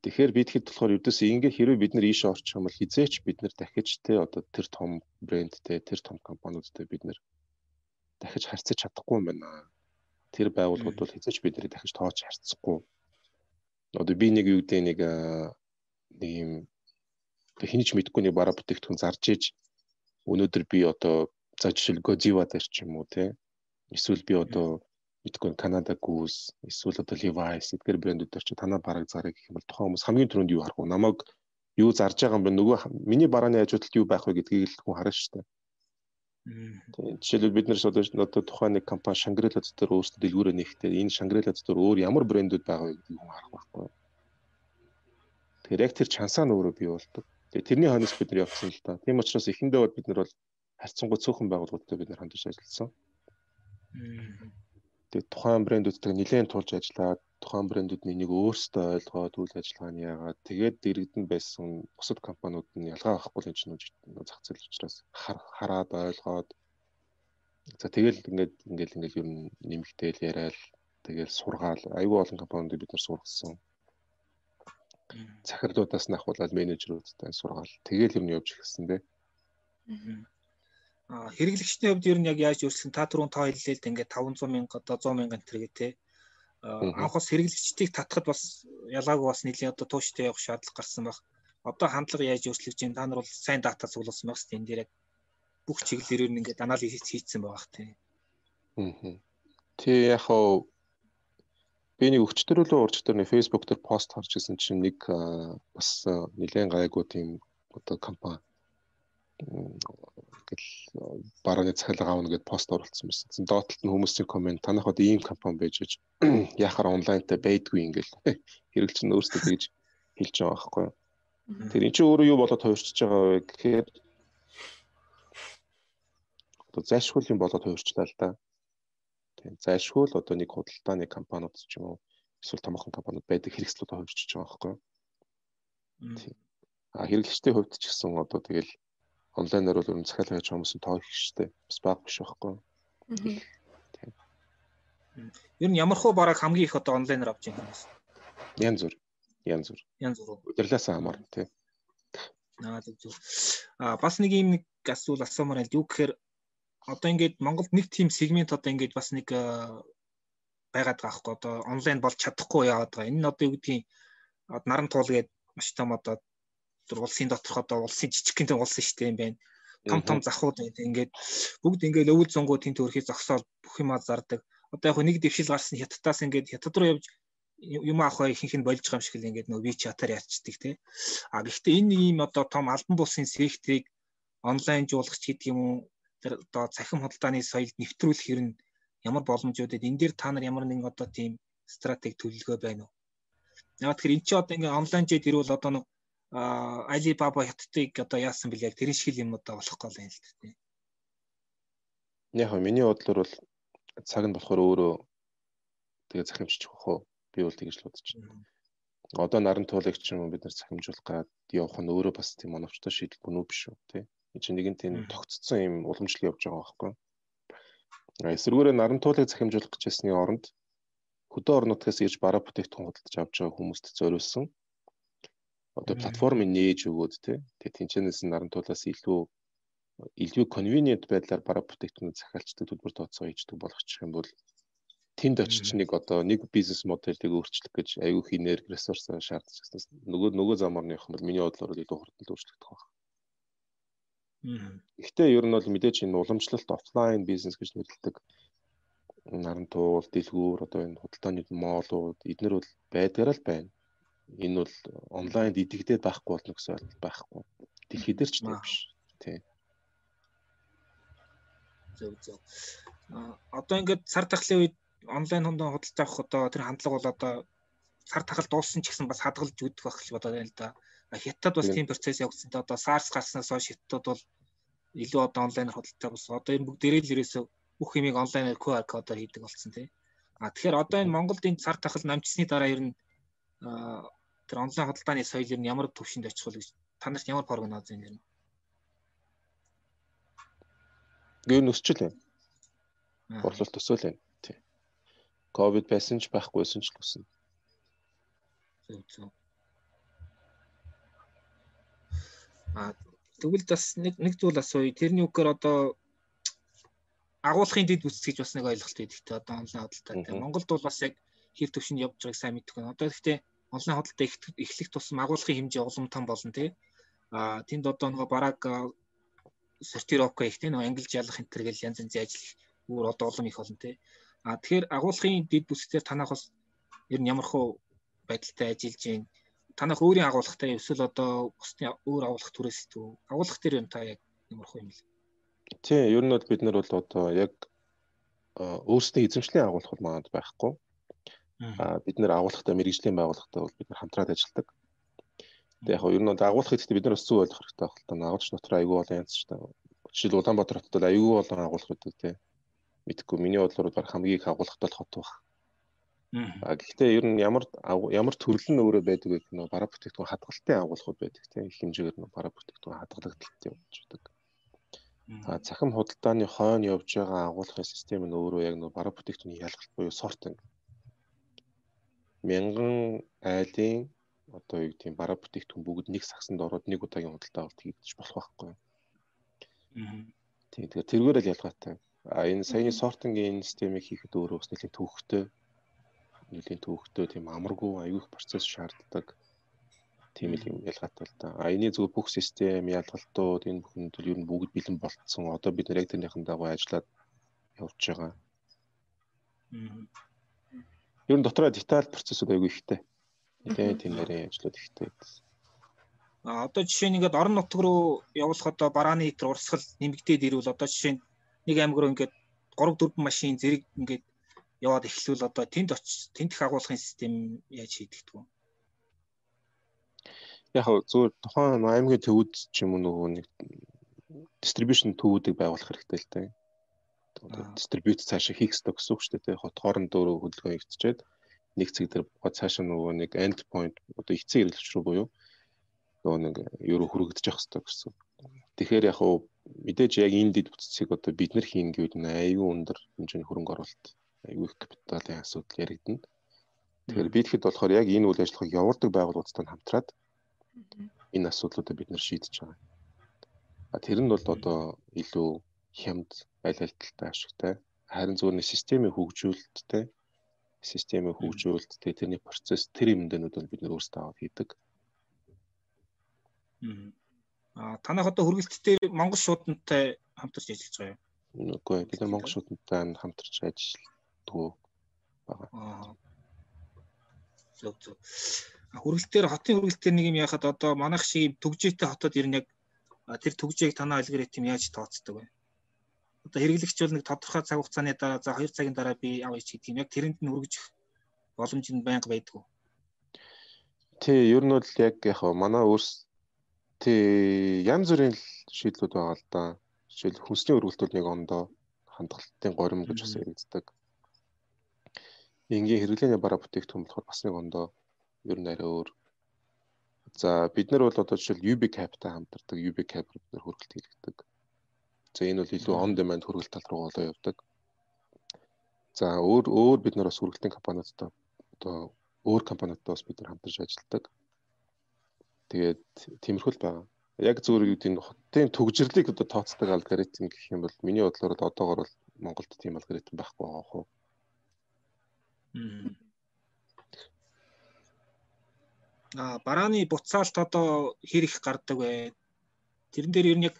Тэгэхээр бид хэд болохоор ердөөсөө ингээ хэрвээ бид нар ийш орчих юм бол хизээч бид нар дахиж те одоо тэр том брэндтэй тэр том компаниудтай бид нар дахиж харьцаж чадахгүй юм байна. Тэр байгууллагууд бол хизээч бид нарыг дахиж тоож харьцахгүй одоо би нэг юу гэдэг нэг нэг юм хинж мэдгүй нэг бараа бүтээгдэхүүн зарж иж өнөөдөр би одоо за жишээл Godzilla дээр ч юм уу те эсвэл би одоо мэдгүй Канада Goose эсвэл одоо Levi's эдгээр брэндүүд чи танаа бараг зарыг гэх юм бол тухайн хүмүүс хамгийн түрүүнд юу харах вэ намайг юу зарж байгаа юм бэ нөгөө миний барааны хажуудалд юу байх вэ гэдгийг л хүн харна шүү дээ Тийм жишээлбэл бид нар одоо тухайн нэг компани Шангрилац дээр өөрсдөө дэлгүүрээ нээхдээ энэ Шангрилац дээр өөр ямар брэндүүд байгаа вэ гэдгийг хүн харах байхгүй. Тэгэхээр яг тэр чансаа нь өөрөө бий болдог. Тэгээ тэрний хойноос бид нар явсан л да. Тийм учраас эхэндээ бол бид нар бол харьцангуй цөөхөн байгууллагуудтай бид нар хандаж ажилласан. Тэгээ тухайн брэндүүдтэй нэлээд тулж ажиллаад тухайн брэндүүдний нэг өөрсдөө ойлгоод үйл ажиллагааны яагаад тэгээд дэрэгдэн байсан бусад компаниуд нь ялгаа авахгүй энэ чинь зах зээл учраас хараад ойлгоод За тэгэл ингээд ингээд ингээд ер нь нэмэгдээл яриад тэгэл сургаал айгүй олон компанид бид нар сургасан. Захирлуудаас нь ахуулаад менежерүүдтэй сургаал. Тэгэл ер нь явж ирсэн дээ. Аа хэрэглэгчдийн хувьд ер нь яг яаж өөрчлөн та түрүүн тоо хэллээ л ингээд 500 мянга одоо 100 мянга энэ төр гэ анх бас хэрэглэгчдийг татахад бас ялгаагүй бас нэлийн одоо тууштай явах шаардлага гарсан баг. Одоо хандлага яаж өөрчлөгдөж байна? Та нар бол сайн дата суулгасан багс тийм дээр яг бүх чиглэлээр нь ингээд анализ хийцэн байгаа х тийм. Аа. Тий яг хоо би нэг өчтөрөлөө урчтөр нэг Facebook дээр пост харж ирсэн чинь нэг бас нэлээд гайгүй тийм одоо компани гэл бараг цахилгаан авна гэд пост оруулсан байсан. Доотлолт нь хүмүүсийн комент танах одоо ийм компани байж гэж яхаар онлайнтай байдгүй ингээл хэрэглэгч нь өөрсдөө тэгж хэлж байгаа байхгүй юу. Тэр эн чинь өөрөө юу болоод хувирчиж байгаа вэ гэхээр одоо зайлшгүй юм болоод хувирчлаа л да. Тийм зайлшгүй л одоо нэг худалдааны компаниуд ч юм уу эсвэл томоохон компаниуд байдаг хэрэгслүүд хувирчиж байгаа байхгүй юу. Тийм. А хэрэглэгчдийн хувьд ч гэсэн одоо тэгэл онлайнаар бол өрн захиалга хийж хүмүүс нь тоо их штэ. Бас баг биш байхгүй. Тийм. Ер нь ямар хуу бараг хамгийн их одоо онлайнаар авч байгаа юм бэ? Янз бүр. Янз бүр. Янз бүр. Удирлаас хамаарна тийм. Аа зөв. Аа бас нэг юм нэг асуул асуумаар байл. Юу гэхээр одоо ингээд Монголд нэг тийм сегмент одоо ингээд бас нэг э, байгаад байгаа хгүй одоо онлайн болж чадахгүй яваад байгаа. Энэ нь одоо юу гэдгийг наран туул гээд маш том одоо улсын доторх одоо улсын жижигхэн том улс шүү дээ юм байна. Том том захууд ингээд бүгд ингээд өвөл зөнгөө тэн төрхий зогсоод бүх юмаа зардаг. Одоо яг нэг дэвшил гарсан хятадаас ингээд хятад руу явж юм авах ихэнх нь болж байгаа юм шиг л ингээд нөгөө вичатаар ячдаг тий. А гэхдээ энэ ийм одоо том албан буусын секторыг онлайнжуулах ч гэдэг юм уу тэр одоо цахим худалдааны соёлд нэвтрүүлэх хэрэг нь ямар боломжуудад энэ дээр та нар ямар нэгэн одоо тийм стратеги төлөвлөгөө байна уу? Яг тэгэхээр эн чинь одоо ингээ онлайн жид ирвэл одоо нэг Alibaba хятадыг одоо яасан бэл яг тэрэн шиг юм одоо болох гол юм л дээ. Яг миний бодлоор бол цаг нь болохоор өөрөө тэгээ захимжчих واخ. Би бол тэгж л бодож байна. Одоо наран туулыг ч юм бид нар захимжуулах гад явах нь өөрөө бас тийм оновчтой шийдэл бүнүү биш үү тий энэ чинь нэгэн тийм тогтцсон юм уламжлал явж байгаа байхгүй. Эсвэргээрээ наран туулыг захимжуулах гэжсэний оронд хөдөө орнуудаас ирж бараа бүтээгдэхүүн худалдаж авч байгаа хүмүүст зориулсан одоо платформыг нээж өгөөд тий Тэгээ тэнцэнээс наран туулаас илүү илүү convenient байдлаар бараа бүтээгдэхүүн захиалцдаг төлбөр тооцоо хийждэг болгочих юм бол тэнд очиж нэг одоо нэг бизнес модельийг өөрчлөх гэж аюу их энерги ресурс шаардж байгаа. Нөгөө нөгөө замаар нь явах юм бол миний бодлоор илүү хурдан өөрчлөгдөх байна. Гэхдээ ер нь бол мэдээж энэ уламжлалт офлайн бизнес гэж нэрлэдэг наран туул, дэлгүүр, одоо энэ худалдааны моолууд эднэр бол байдгаар л байна. Энэ бол онлайнд идэгдээд байхгүй болно гэсэн ойлголт байхгүй. Дэлхий дээр ч тийм биш. Тий. Зөв зөв. А одоо ингээд цар тахлын үед онлайн хондоо худалдаж авах одоо тэр хандлага бол одоо цар тахал дууссан ч гэсэн бас хадгалж үүдэх байх л бодоод байна л да. Хятад бас тийм процесс явагдсан. Одоо SARS гарснаас хойш хятад бол илүү одоо онлайнаар худалдаа бас одоо энэ бүгд дээрээ л ерөөсөө бүх юмыг онлайнаар QR кодоор хийдэг болсон тий. А тэгэхээр одоо энэ Монголд энэ цар тахал намжсны дараа ер нь тэр онлайн худалдааны соёл ер нь ямар төвшөнд очих вэ гэж та нарт ямар прогноз байна ер нь? Гэр өсчл байна. Борлуулалт өсөөл байна. Тий. Ковид байсан ч байхгүйсэн ч өснө. Зөв зөв. А тэгвэл бас нэг нэг зүйл асууя. Тэрний үгээр одоо агуулгын дэд үс гэж бас нэг ойлголт байдаг те одоо онлайн худалдаа. Монголд бол бас яг хэр төвшөнд явж байгааг сайн мэддэг байна. Одоо гэхдээ онлайн худалдаа эхлэх тусам агуулгын хэмжээ улам том болно те. А тэнд одоо нөгөө бараг сортировка их те нөгөө ангилж ялах энэ төр гэл янз янзын ажил өөр одоо улам их болно те. А тэгэхээр агуулгын дэд бүсдээр танах бас ер нь ямар хөө байдалтай ажиллаж байна танах өөрийн агуулгатай эсвэл одоо бусдын өөр агуулга түрээс дүү агуулга дээр юм та яг ямарх юм л тий ер нь бол бид нар бол одоо яг өөрсдийн эзэмшлийн агуулга бол манад байхгүй бид нар агуулгатай мэрэгжлийн байгууллагатай бол бид хамтраад ажилладаг. Тэгээ яг ер нь агуулга гэхдээ бид нар бас зөв ойлгох хэрэгтэй байх л та. Агуулгач дотор аягүй бол янз ч та. Жишээл Улаанбаатар хотод бол аягүй болон агуулга гэдэг тий мэдхгүй миний бодлоор баг хамгийн их агуулгатай бол хот байх А гэхдээ ер нь ямар ямар төрөл нь өөрөө байдаг гэх нөө бараа бүтээгдэхүүн хадгалтын агуулгууд байдаг тийм их хэмжээгээр нөө бараа бүтээгдэхүүн хадгалагдaltaй явж байдаг. А цахим худалдааны хойно явж байгаа агуулгын систем нь өөрөө яг нөө бараа бүтээгдэхүүний ялгалт буюу сортинг. Мянган айлын одоо юу гэдэг бараа бүтээгдэхүүн бүгд нэг сагсанд ороод нэг удаагийн худалдаа авалт хийгдэж болох байхгүй. Аа. Тийм тэгэхээр тэргээр л ялгаатай. А энэ саяны сортингийн системийг хийхэд өөрөө бас нэлийн төвхтэй нэлийн төвхтэй тийм амаргүй аюух процесс шаарддаг тийм л юм ялгаатай л да. А энэ зөв бүх систем ялгалтууд энэ бүхэнд бол ер нь бүгд бэлэн болцсон. Одоо бид нэр яг тэрнийхэн дагуу ажиллаад явж байгаа. Ер нь дотроо деталь процессыг аягүй ихтэй. Нэлээд тийм нэрийн ажлууд ихтэй. А одоо жишээ нь ингээд орон нутг руу явуулах одоо барааны хэтэр урсгал нэмэгдээд ирвэл одоо жишээ нь нэг аймаг руу ингээд 3 4 машин зэрэг ингээд яваад эхлүүл одоо тэнд очиж тентх агуулгын систем яаж хийдэгдэг вэ? Яг зөв тухайн аймгийн төвүүд ч юм уу нөгөө нэг дистрибьюшн төвүүдийг байгуулах хэрэгтэй л дээ. Дистрибьют цаашаа хийх ёстой гэсэн үг шүү дээ. Яг хооронд дөөрөө хөдөлгөөн хийгдчихэд нэг цэг дээр цаашаа нөгөө нэг end point одоо эцэг хэрэглэгч рүү буюу нөгөө нэг ерөө хүрэгдэж явах хэрэгтэй гэсэн. Тэгэхээр яг хуу мэдээж яг энэ дэд бүтцийг одоо бид нар хийн гэвэл аюу өндөр хэмжээний хөрөнгө оруулалт аюу их капиталын асуудал яригдана. Тэгэхээр бид хэд болохоор яг энэ үйл ажиллагааг явуулдаг байгууллагуудтай хамтраад энэ асуудлуудыг бид нар шийдэж байгаа. Тэр нь бол одоо илүү хямд аль альталтай ашигтай харин зөвхөн системийн хөгжүүлэлттэй системийн хөгжүүлэлттэй тэрний процесс тэр юмдэнүүд бол бид нар өөрсдөө аваад хийдэг. Аа танах одоо хөргөлттэй Монгол шуудантай хамтарч ажиллаж байгаа юм. Үгүй бид Монгол шуудантай хамтарч ажилладаг байгаа. Аа. Зөв зөв. Хөргөлтөөр хотын хөргөлтөөр нэг юм яхад одоо манайх шиг төгжээтэй хотод ер нь яг тэр төгжээг танаа алгоритм яаж тооцдог вэ? Одоо хэрэглэгч бол нэг тодорхой цаг хугацааны дараа за 2 цагийн дараа би авъя ч гэдэг юм. Яг тэрэнд нь хүргэж боломж нь байнга байдгүй. Тий, ер нь бол яг яг манай өөрс тий янз бүрийн шийдлүүд байгаа л да. Жишээл хүнсний өргөлтүүд нэг ондоо хандгалтын горим гэж бас яригддаг. Энгийн хэрэглээний бараа бүтээгдэхүүн болохоор бас нэг ондоо ер нь арай өөр. За бид нар бол одоо жишээл UB Cap-тай хамтардаг. UB Cap бид нар хөргөлт хийлгдэг. За энэ бол илүү on demand хөргөлт тал руу болоо явдаг. За өөр өөр бид нар бас хөргөлтийн компаниудтай одоо өөр компаниудтай бас бид нар хамтарч ажилладаг. Тэгээд тиймэрхүү л байгаа. Яг юу гэдэг нь хотын төгжрлийг одоо тооцдог алгоритм гэх юм бол миний бодлоор одоогор бол Монголд тийм алгоритм байхгүй байгаа хөө. А барааны буцаалт одоо хэр их гардаг вэ? Тэрэн дээр ер нь яг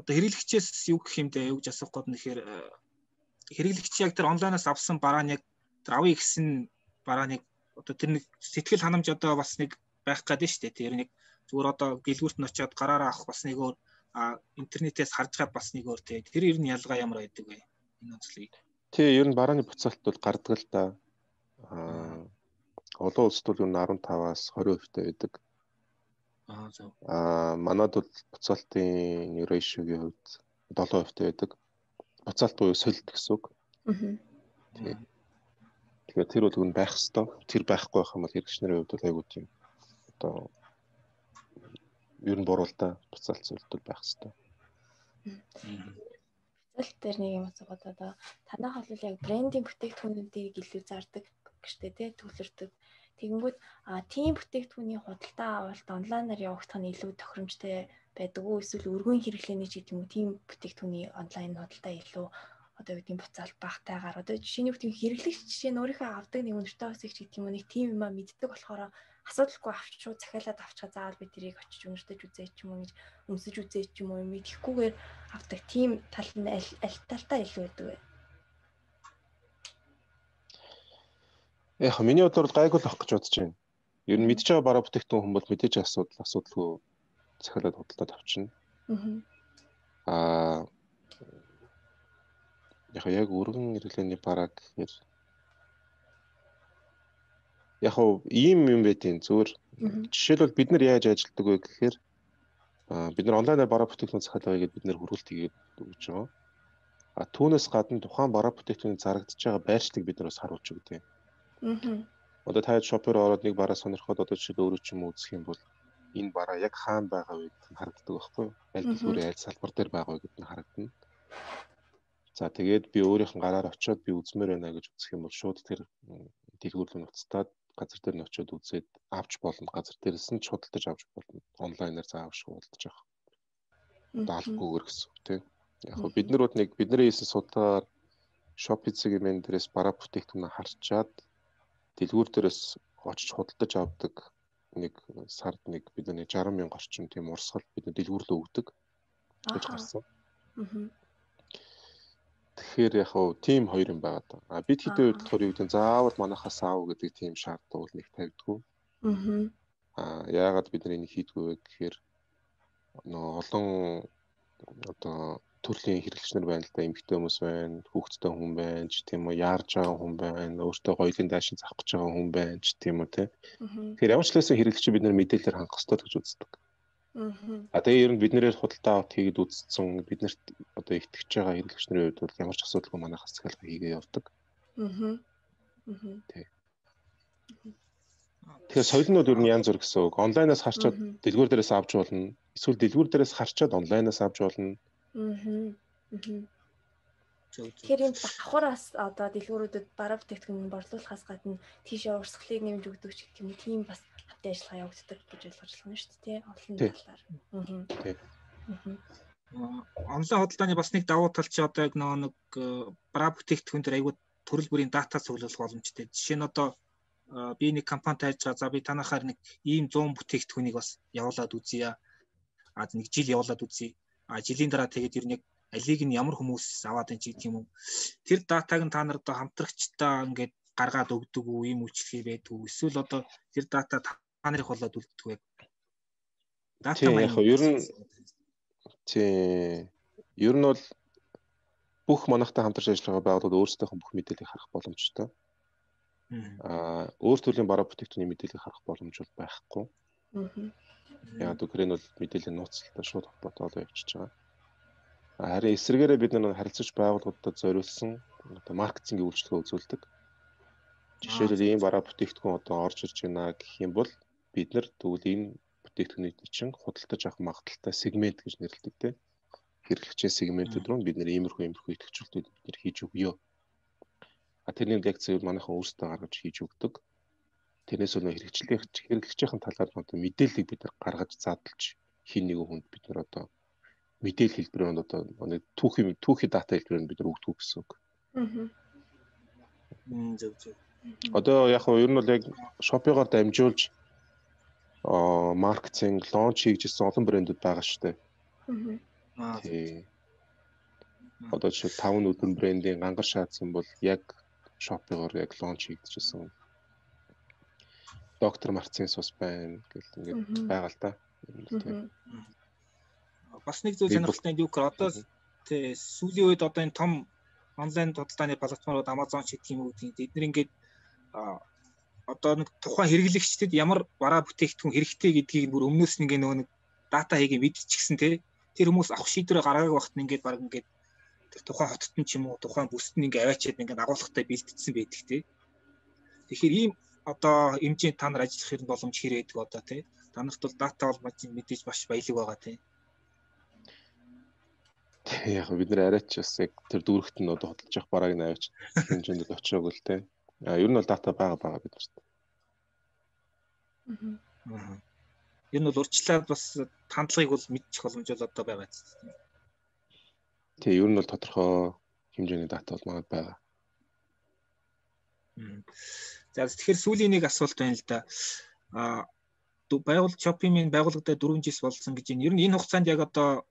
одоо хэрэглэгчээс юу гэх юм бэ? Юу гэж асуух гээд нэхэр хэрэглэгч яг тэр онлайнаас авсан барааны яг тэр авъя гэсэн барааныг одоо тэр нэг сэтгэл ханамж одоо бас нэг байх гэдэг нь шүү дээ. Тэр нэг зүгээр одоо гэлгүүрт нь очиод гараараа авах бас нэг өөр интернетээс харж байгаа бас нэг өөр тий. Тэр ер нь ялгаа ямар байдаг вэ? Энэ онцлогийг. Тий, ер нь барааны буцаалт бол гардаг л да. Аа олон улсд бол ер нь 15-аас 20% таа байдаг. Аа зөв. Аа манад бол буцаалтын ratio-гийн хувьд 7% таа байдаг. Буцаалт буюу солилт гэсэн үг. Аа. Тэгэхээр тэр бол үн байх хэвээр. Тэр байхгүй байх юм бол хэрэгч нарын хувьд бол айгүй тийм одоо ер нь буруултаа буцаалт солилт бол байх хэвээр. Зөвл дээр нэг юм асуугаад одоо танах бол яг брендинг бүтээгдэхүүнүүдийг илүү зардаг гэжтэй тий төвлөрдөг. Тэгэнгүүт а тийм бүтээгдэхүүний худалдаа авалт онлайнаар явагдах нь илүү тохиромжтой байдаг уу? эсвэл өргөн хэрэглээний ч гэдэг юм уу тийм бүтээгдэхүүний онлайн худалдаа илүү одоо юу гэдгийг буцаалт багтайгаар. Одоо жишээний бүтээн хэрэглэгч жишээ нь өөрийнхөө авдаг нэг өнөртэй бас их гэдэг юм уу нэг тийм юм а мэддэг болохоор асуудалгүй авч шууд захиалаад авчихаа заавал би тэрийг очиж өнөртөж үзээ ч юм уу гэж өмсөж үзээ ч юм уу мэдэхгүйгээр авдаг. Тийм тал нь аль талтай илүү байдаг вэ? Яг миний бодлоор гайгүй л авах гэж бодож байна. Ер нь мэдж байгаа бараа бүтээгдэхүүн бол мэдээж асуудал асуудалгүй захиалаад худалдаад авчна. Аа яг яг өргөн хэрэглээний бараа гэхээр яг хав ийм юм байдیں۔ Зүгээр жишээлбэл бид нар яаж ажилладаг вэ гэхээр бид нар онлайнаар бараа бүтээгдэхүүн захиалгыг бид нар хөрвүүлт хийгээд өгч байгаа. А түүнээс гадна тухайн бараа бүтээгдэхүүн зарагдчихж байгаа байршлыг бид нар бас харуулж өгдөг. Аа. Одоо та шопер ороод нэг бараа сонирхоод одоо жишээ өөрөө ч юм уу үзэх юм бол энэ бараа яг хаана байгаа вэ гэдг нь харагддаг байхгүй юу? Аль дэлгүүрийн аль салбар дээр байгаа вэ гэдг нь харагдана. За тэгээд би өөрийнх нь гараар очиод би үзмээр байна гэж үзэх юм бол шууд тэр дэлгүүрлэн уцтаад газар дээр нь очиод үзээд авч болно. Газар дээрээс нь худалдаж авч болно. Онлайнаар заавал худалдаж авах. Даалгүйгээр гэсэн үг тийм. Яг бид нар нэг бидний хийсэн судалгаар Shopee-ийн мен дээрээс бараа бүтээгдэхүүнээ харчаад дэлгүүр дээрээс очиж худалдаж авдаг нэг сард нэг бидний 60 мянга орчим тийм урсгал бид дэлгүүрлөө өгдөг гэж гарсан. Тэгэхээр яг хөө тим хоёр юм байгаа даа. А бид хэдийн үед болохоор юу гэдэг заавал манахаас аав гэдэг тийм шаардлага нэг тавьдгүй. Аа яагаад бид энийг хийдгүй вэ гэхээр нөө олон одоо төрлийн хэрэглэгчнэр байна л да эмэгтэй хүмүүс байна, хүүхэдтэй хүн байна ч тийм үү, яарж байгаа хүн байна, өөртөө гоёлын даашин завах гэж байгаа хүн байна ч тийм үү те. Тэгэхээр ямар ч лээсэн хэрэглэгч бид нар мэдээлэлээр хангах хэрэгтэй гэж үздэг. А тэгээ ер нь биднэрээр худалдаа авт хийгээд үзсэн биднэрт одоо итгэж байгаа хэрэглэгчнэрийн хувьд бол ямар ч асуудалгүй манайхаас захиалга хийгээ явдаг. Аа. Тэг. Тэгэхээр соёлнууд ер нь янз бүр гэсэн үг. Онлайнаас харчаад дэлгүүр дээрээс авч болно. Эсвэл дэлгүүр дээрээс харчаад онлайнаас авч болно. Аа. Тэгэхээр энэ давхараас одоо дэлгүүрүүдэд бараа бүтээгдэхүүн борлуулахаас гадна тийшээ урсгалыг нэмж өгдөг ч гэх юм тийм бас хавтын ажиллагаа явагддаг гэж ойлгож байна шүү дээ тий олон талаар. Аа. Онлайн худалдааны бас нэг давуу тал чи одоо яг нэг э, бараа бүтээгдэхүүн дээр айгүй төрөл бүрийн дата цуглуулах боломжтой. Жишээ нь одоо э, би нэг компани тайлж байгаа. За би танахаар нэг ийм 100 бүтээгдэхүүнийг бас явуулаад үзье. А нэг жил явуулаад үзье жилийн дараа тэгээд ер нь яг алиг нь ямар хүмүүс аваад энэ ч гэх юм уу. Тэр датаг нь та нар одоо хамтрагчтай ингээд гаргаад өгдөг үү ийм үйлчлэгээ байдаг үү? Эсвэл одоо тэр дата та нарыг болоод үлддэг вэ дата яг ер нь тий. Ер нь бол бүх манахтай хамтарч ажиллаж байгаа байгууллагууд өөрсдийнх нь бүх мэдээллийг харах боломжтой. Аа өөр төрлийн бараа бүтээгдэхүүний мэдээллийг харах боломж бол байхгүй. Аа Яг энэ бол мэдээллийн нууцтай шууд холбоотой явчихж байгаа. Харин эсвэргээрээ бид нар харилцаж байгууллагуудад зориулсан одоо маркетингийн үйлчлэгээ үзүүлдэг. Жишээлбэл ийм бараа бүтээгдэхүүн одоо орж ирж байна гэх юм бол бид нар тэгвэл энэ бүтээгдэхүүний чинь худалдаж авах магадaltaй сегмент гэж нэрлэдэг тийм хэрэглэгчийн сегментүүд рүү бид нэр иймэрхүү иймэрхүү итгэжүүлэлтүүд бид нэр хийж өгөө. А тэрний лекцийг манайхан өөрсдөө гаргаж хийж өгдөг. Тэрнээс өнөө хэрэгчлэх хэрэглэгчийн талаар одоо мэдээллийг бид нар гаргаж задлж хин нэгэн хүнд бид нар одоо мэдээлэл хэлбэрээр одоо нэг түүхийн түүхийн дата хэлбэрээр бид нар өгдөг гэсэн үг. Аа. Зөв зөв. Одоо яг нь ер нь бол яг шопигоор дамжуулж аа маркетинг лонч хийжсэн олон брэндүүд байгаа шүү дээ. Аа. Тий. Одоо чи 5 өдөр брендийн гангар шаацсан бол яг шопигоор яг лонч хийгдчихсэн доктор Марцин сус байна гэл ингээд байгаа л да. Бас нэг зүйл сонирхолтой юу гэхээр одоо тий сүүлийн үед одоо энэ том онлайн худалдааны платформуд Amazon ч гэх юм уу тийм эдгээр ингээд одоо нэг тухайн хэрэглэгчдэд ямар бараа бүтээгдэхүүн хэрэгтэй гэдгийг бүр өмнөөс нь нөгөө нэг дата хийгээ мэдчихсэн тий тэр хүмүүс авах шийдвэрээ гаргааг багт нь ингээд баг ингээд тэр тухайн хотод нь ч юм уу тухайн бүсд нь ингээ аваачаад ингээ агуулгатай бэлтгэсэн байдаг тий Тэгэхээр ийм одоо хэмжээнд та нар ажиллах хэрэг боломж хэрэг гэдэг одоо тий. Та нарт бол дата бол мэдээж маш баялаг байгаа тий. Яг бид нэр арайч бас яг тэр дүүрэгт нь одоо хөдөлж явах барааг нь аваач хэмжээнд л очиог л тий. А ер нь бол дата байгаа байгаа бид нарт. Аа. Энэ бол урьдчилаад бас хандлагыг бол мэдчих боломж бол одоо байгаа тийм. Тий, ер нь бол тодорхой хэмжээний дата бол магад байгаа. За тэгэхээр сүүлийн нэг асуулт байна л да. А байгуул Shopee-ийн байгууллагатай 4 жил болсон гэж байна. Ер нь энэ хугацаанд яг одоо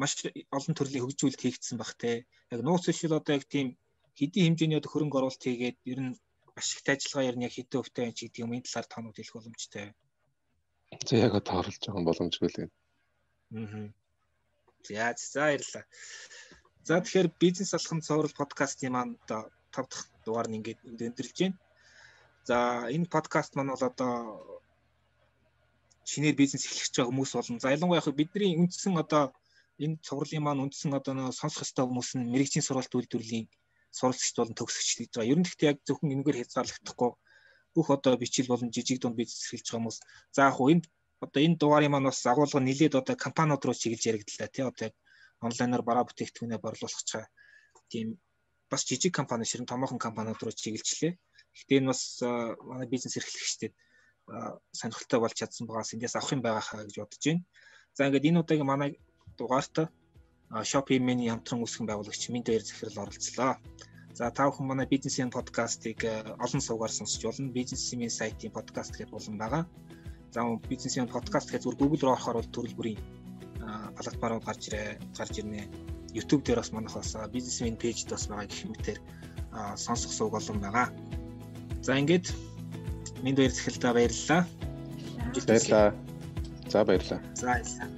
маш олон төрлийн хөгжүүлэлт хийгдсэн баг те. Яг нууц ишил одоо яг тийм хэдийн хэмжээний одоо хөрөнгө оруулалт хийгээд ер нь ашигт ажиллагаа ер нь яг хэдэн хувьтай байна ч гэдэг юм энэ талаар тоног хэлэх боломжтой. За яг тооруулж байгаа боломжгүй л байна. Аа. За за баярлалаа. За тэгэхээр бизнес алхам цоврол подкастын маань одоо 5 дахь дугаар нь ингээд өндөрлж байна. За энэ подкаст маань бол одоо шинээр бизнес эхлэж байгаа хүмүүс болон за ялангуяа бидний үндсэн одоо энэ цувралын маань үндсэн одоо сонсох ёстой хүмүүс нь мэрэгжлийн сургалт үйлдвэрлэлийн суралцагч болон төгсөгч гэж байгаа. Ер нь гэхдээ яг зөвхөн энэгээр хязгаарлагдахгүй бүх одоо бичил болон жижиг дунд бизнес эхэлж байгаа хүмүүс. За яг хуу энэ одоо энэ дугаарыг маань бас агуулга нилээд одоо компаниуд руу чиглэж яригдлаа тий. Одоо онлайнаар бараа бүтээгдэхүүнээ борлуулах чаа тийм. Бас жижиг компани ширэн томоохон компаниуд руу чиглэлчлээ. Гэхдээ энэ бас манай бизнес эрхлэгчдэд сонирхолтой болж чадсан байгаас эндээс авах юм байгаа хаа гэж бодож байна. За ингээд энэ удаагийн манай дугаарт Shopee Mini хамтран үүсгэн байгуулагч Минт Баяр захирал оролцлоо. За та бүхэн манай бизнесийн подкастыг олон суугаар сонсч болно. Бизнесийн сайтын подкаст гэдэг болон байгаа. За бизнесийн подкаст гэж зүгээр Google руу орохоор бол төрөл бүрийн платформ гарч ирээ, гарч ирнэ. YouTube дээр бас манайх бас бизнесмен пэйжд бас байгаа гэх мэтээр сонсох сууг олон байгаа. За ингээд минь баяр захилтаа баярлалаа. Баярлалаа. За баярлалаа. За баярлалаа.